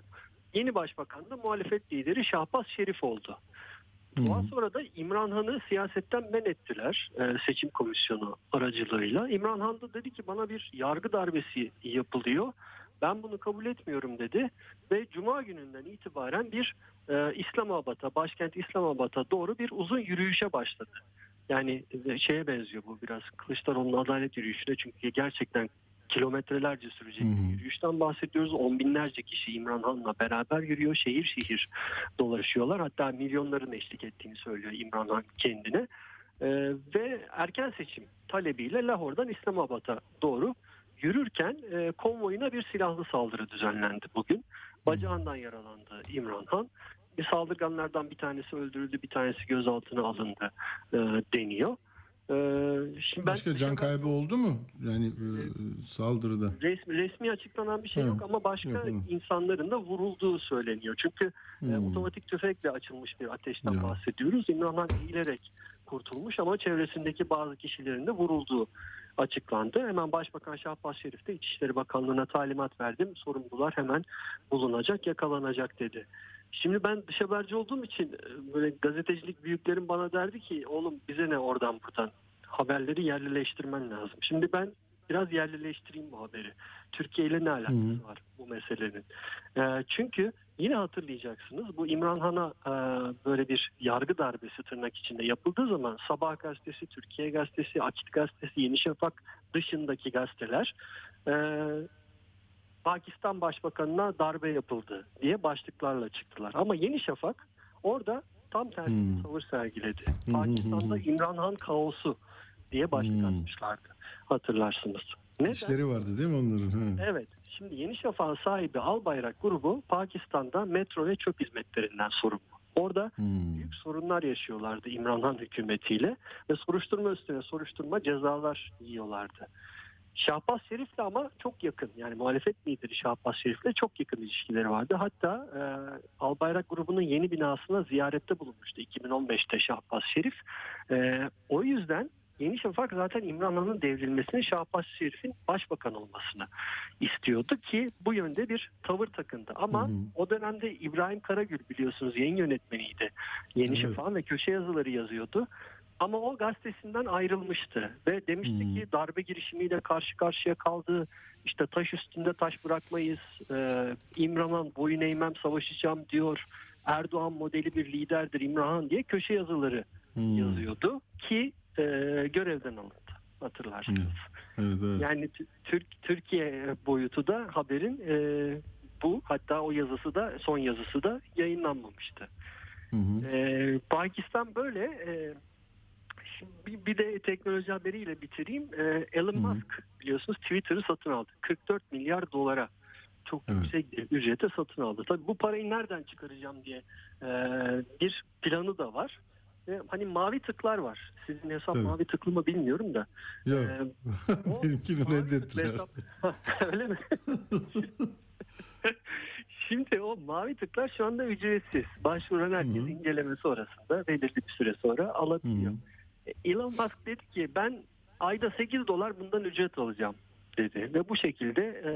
Yeni başbakan da muhalefet lideri Şahbaz Şerif oldu. Daha sonra da İmran Han'ı siyasetten men ettiler e, seçim komisyonu aracılığıyla. İmran Han da dedi ki bana bir yargı darbesi yapılıyor. Ben bunu kabul etmiyorum dedi ve Cuma gününden itibaren bir e, İslamabad'a, başkent İslamabad'a doğru bir uzun yürüyüşe başladı. Yani e, şeye benziyor bu biraz Kılıçdaroğlu'nun adalet yürüyüşüne çünkü gerçekten kilometrelerce sürecek bir yürüyüşten bahsediyoruz. On binlerce kişi İmran Han'la beraber yürüyor. Şehir şehir dolaşıyorlar. Hatta milyonların eşlik ettiğini söylüyor İmran Han kendine. Ee, ve erken seçim talebiyle Lahor'dan İslamabad'a doğru yürürken e, konvoyuna bir silahlı saldırı düzenlendi bugün. Bacağından yaralandı İmran Han. Bir saldırganlardan bir tanesi öldürüldü, bir tanesi gözaltına alındı e, deniyor. Ee, şimdi ben Başka can kaybı oldu mu? Yani e, saldırıda. resmi, resmi açıklanan bir şey Hı. yok ama başka hı. insanların da vurulduğu söyleniyor. Çünkü e, Hmm. otomatik tüfekle açılmış bir ateşten Ya. bahsediyoruz. İmran Han eğilerek kurtulmuş ama çevresindeki bazı kişilerin de vurulduğu açıklandı. Hemen Başbakan Şahbaz Şerif de İçişleri Bakanlığı'na talimat verdim. Sorumlular hemen bulunacak, yakalanacak dedi. Şimdi ben dış haberci olduğum için e, böyle gazetecilik büyüklerim bana derdi ki oğlum bize ne oradan buradan haberleri yerlileştirmen lazım. Şimdi ben biraz yerlileştireyim bu haberi. Türkiye ile ne alakası var bu meselenin? E, çünkü yine hatırlayacaksınız bu İmran Han'a e, böyle bir yargı darbesi tırnak içinde yapıldığı zaman Sabah gazetesi, Türkiye gazetesi, Akit gazetesi, Yeni Şafak dışındaki gazeteler e, Pakistan Başbakanına darbe yapıldı diye başlıklarla çıktılar. Ama Yeni Şafak orada tam tersi bir tavır sergiledi. Pakistan'da İmran Han kaosu diye başlık atmışlardı. Hatırlarsınız. Neden? İşleri vardı değil mi onların? Ha. Evet. Şimdi Yeni Şafak'ın sahibi Albayrak grubu Pakistan'da metro ve çöp hizmetlerinden sorumlu. Orada büyük sorunlar yaşıyorlardı İmran Han hükümetiyle ve soruşturma üstüne soruşturma cezalar yiyorlardı. Şahbaz Şerif'le ama çok yakın yani muhalefet lideri Şahbaz Şerif'le çok yakın ilişkileri vardı. Hatta e, Albayrak grubunun yeni binasına ziyarette bulunmuştu 2015'te Şahbaz Şerif. E, o yüzden Yeni Şafak zaten İmran Han'ın devrilmesini Şahbaz Şerif'in başbakan olmasını istiyordu ki bu yönde bir tavır takındı. Ama o dönemde İbrahim Karagül biliyorsunuz yayın yönetmeniydi. Yeni Evet. Şafak'ın ve köşe yazıları yazıyordu. Ama o gazetesinden ayrılmıştı ve demişti ki darbe girişimiyle karşı karşıya kaldı. İşte taş üstünde taş bırakmayız. Ee, İmran boyun eğmem savaşacağım diyor. Erdoğan modeli bir liderdir İmran diye köşe yazıları yazıyordu ki e, görevden alındı hatırlarsınız. Evet, evet. Yani Tü- Türk Türkiye boyutu da haberin e, bu hatta o yazısı da son yazısı da yayınlanmamıştı. Ee, Pakistan böyle. e, bir, bir de teknoloji haberiyle bitireyim. Ee, Elon Musk biliyorsunuz Twitter'ı satın aldı. 44 milyar dolara çok yüksek bir ücrete satın aldı. Tabii bu parayı nereden çıkaracağım diye e, bir planı da var. Ve hani mavi tıklar var. Sizin hesap Tabii. mavi tıklı mı bilmiyorum da. Yok. Ee, <laughs> Benimkini reddettiler. hesap- Öyle mi? <laughs> Şimdi o mavi tıklar şu anda ücretsiz. Başvuran herkes inceleme sonrasında belirli bir süre sonra alabiliyor. E, Elon Musk dedi ki ben ayda 8 dolar bundan ücret alacağım dedi. Ve bu şekilde e,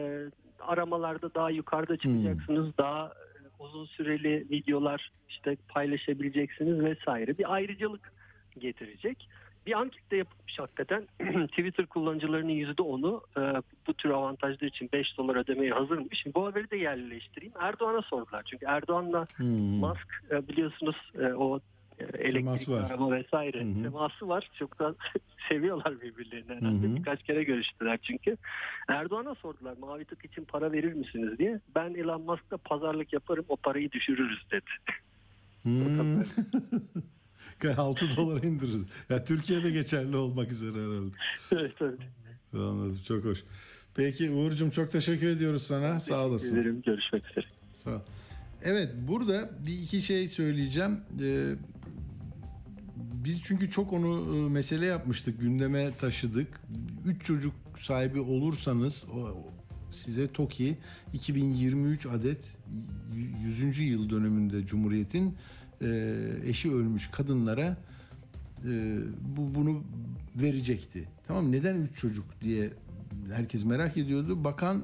aramalarda daha yukarıda çıkacaksınız. Daha uzun süreli videolar işte paylaşabileceksiniz vesaire. Bir ayrıcalık getirecek. Bir anket de yapılmış hakikaten. <clears throat> Twitter kullanıcılarının %10'u e, bu tür avantajlar için 5 dolar ödemeye hazırmış. Şimdi bu haberi de yerleştireyim. Erdoğan'a sordular. Çünkü Erdoğan'la Hmm. Musk e, biliyorsunuz e, o e, elektrikli araba vesaire Hı hı. teması var. Çok da <laughs> seviyorlar birbirlerini herhalde. Hı hı. Birkaç kere görüştüler çünkü. Erdoğan'a sordular mavi tık için para verir misiniz diye. Ben Elon Musk'la pazarlık yaparım o parayı düşürürüz dedi. Hmm. 6 <laughs> dolara indiririz. Ya Türkiye'de geçerli olmak üzere herhalde. <laughs> evet evet. Anladım. Çok hoş. Peki Uğur'cum çok teşekkür ediyoruz sana. Sağ olasın. Ederim. Görüşmek üzere. Sağ ol. Evet burada bir iki şey söyleyeceğim. Ee, biz çünkü çok onu e, mesele yapmıştık, gündeme taşıdık. Üç çocuk sahibi olursanız size TOKİ 2023 adet y- 100. yıl döneminde Cumhuriyet'in e, eşi ölmüş kadınlara e, bu bunu verecekti. Tamam neden üç çocuk diye herkes merak ediyordu. Bakan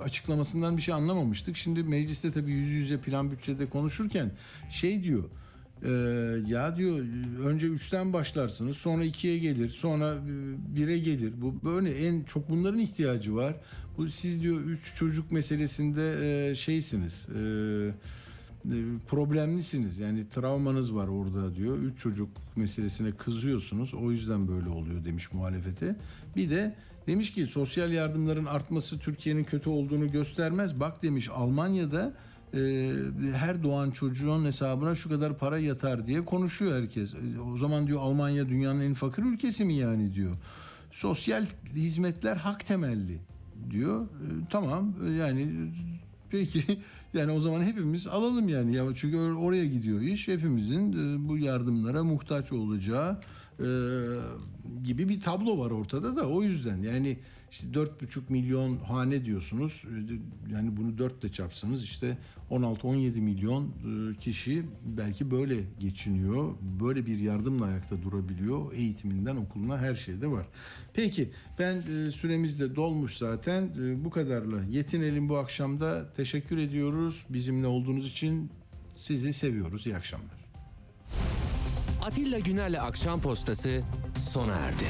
açıklamasından bir şey anlamamıştık. Şimdi mecliste tabii yüz yüze plan bütçede konuşurken şey diyor. e, ya diyor önce üçten başlarsınız sonra ikiye gelir sonra e, bire gelir. Bu böyle en çok bunların ihtiyacı var. Bu siz diyor üç çocuk meselesinde e, şeysiniz. E, e, problemlisiniz. Yani travmanız var orada diyor. Üç çocuk meselesine kızıyorsunuz. O yüzden böyle oluyor demiş muhalefete. Bir de demiş ki sosyal yardımların artması Türkiye'nin kötü olduğunu göstermez. Bak demiş Almanya'da e, her doğan çocuğun hesabına şu kadar para yatar diye konuşuyor herkes. E, O zaman diyor Almanya dünyanın en fakir ülkesi mi yani diyor. Sosyal hizmetler hak temelli diyor. E, Tamam e, yani Peki <laughs> yani o zaman hepimiz alalım yani ya çünkü or- oraya gidiyor iş hepimizin e, bu yardımlara muhtaç olacağı e, gibi bir tablo var ortada da o yüzden. Yani işte 4,5 milyon hane diyorsunuz. E, yani bunu 4 ile çarpsanız işte 16-17 milyon e, kişi belki böyle geçiniyor. Böyle bir yardımla ayakta durabiliyor. Eğitiminden okuluna her şeyde var. Peki ben e, süremiz de dolmuş zaten. Bu kadarla yetinelim bu akşamda. Teşekkür ediyoruz bizimle olduğunuz için. Sizi seviyoruz. İyi akşamlar. Atilla Güner'le Akşam Postası sona erdi.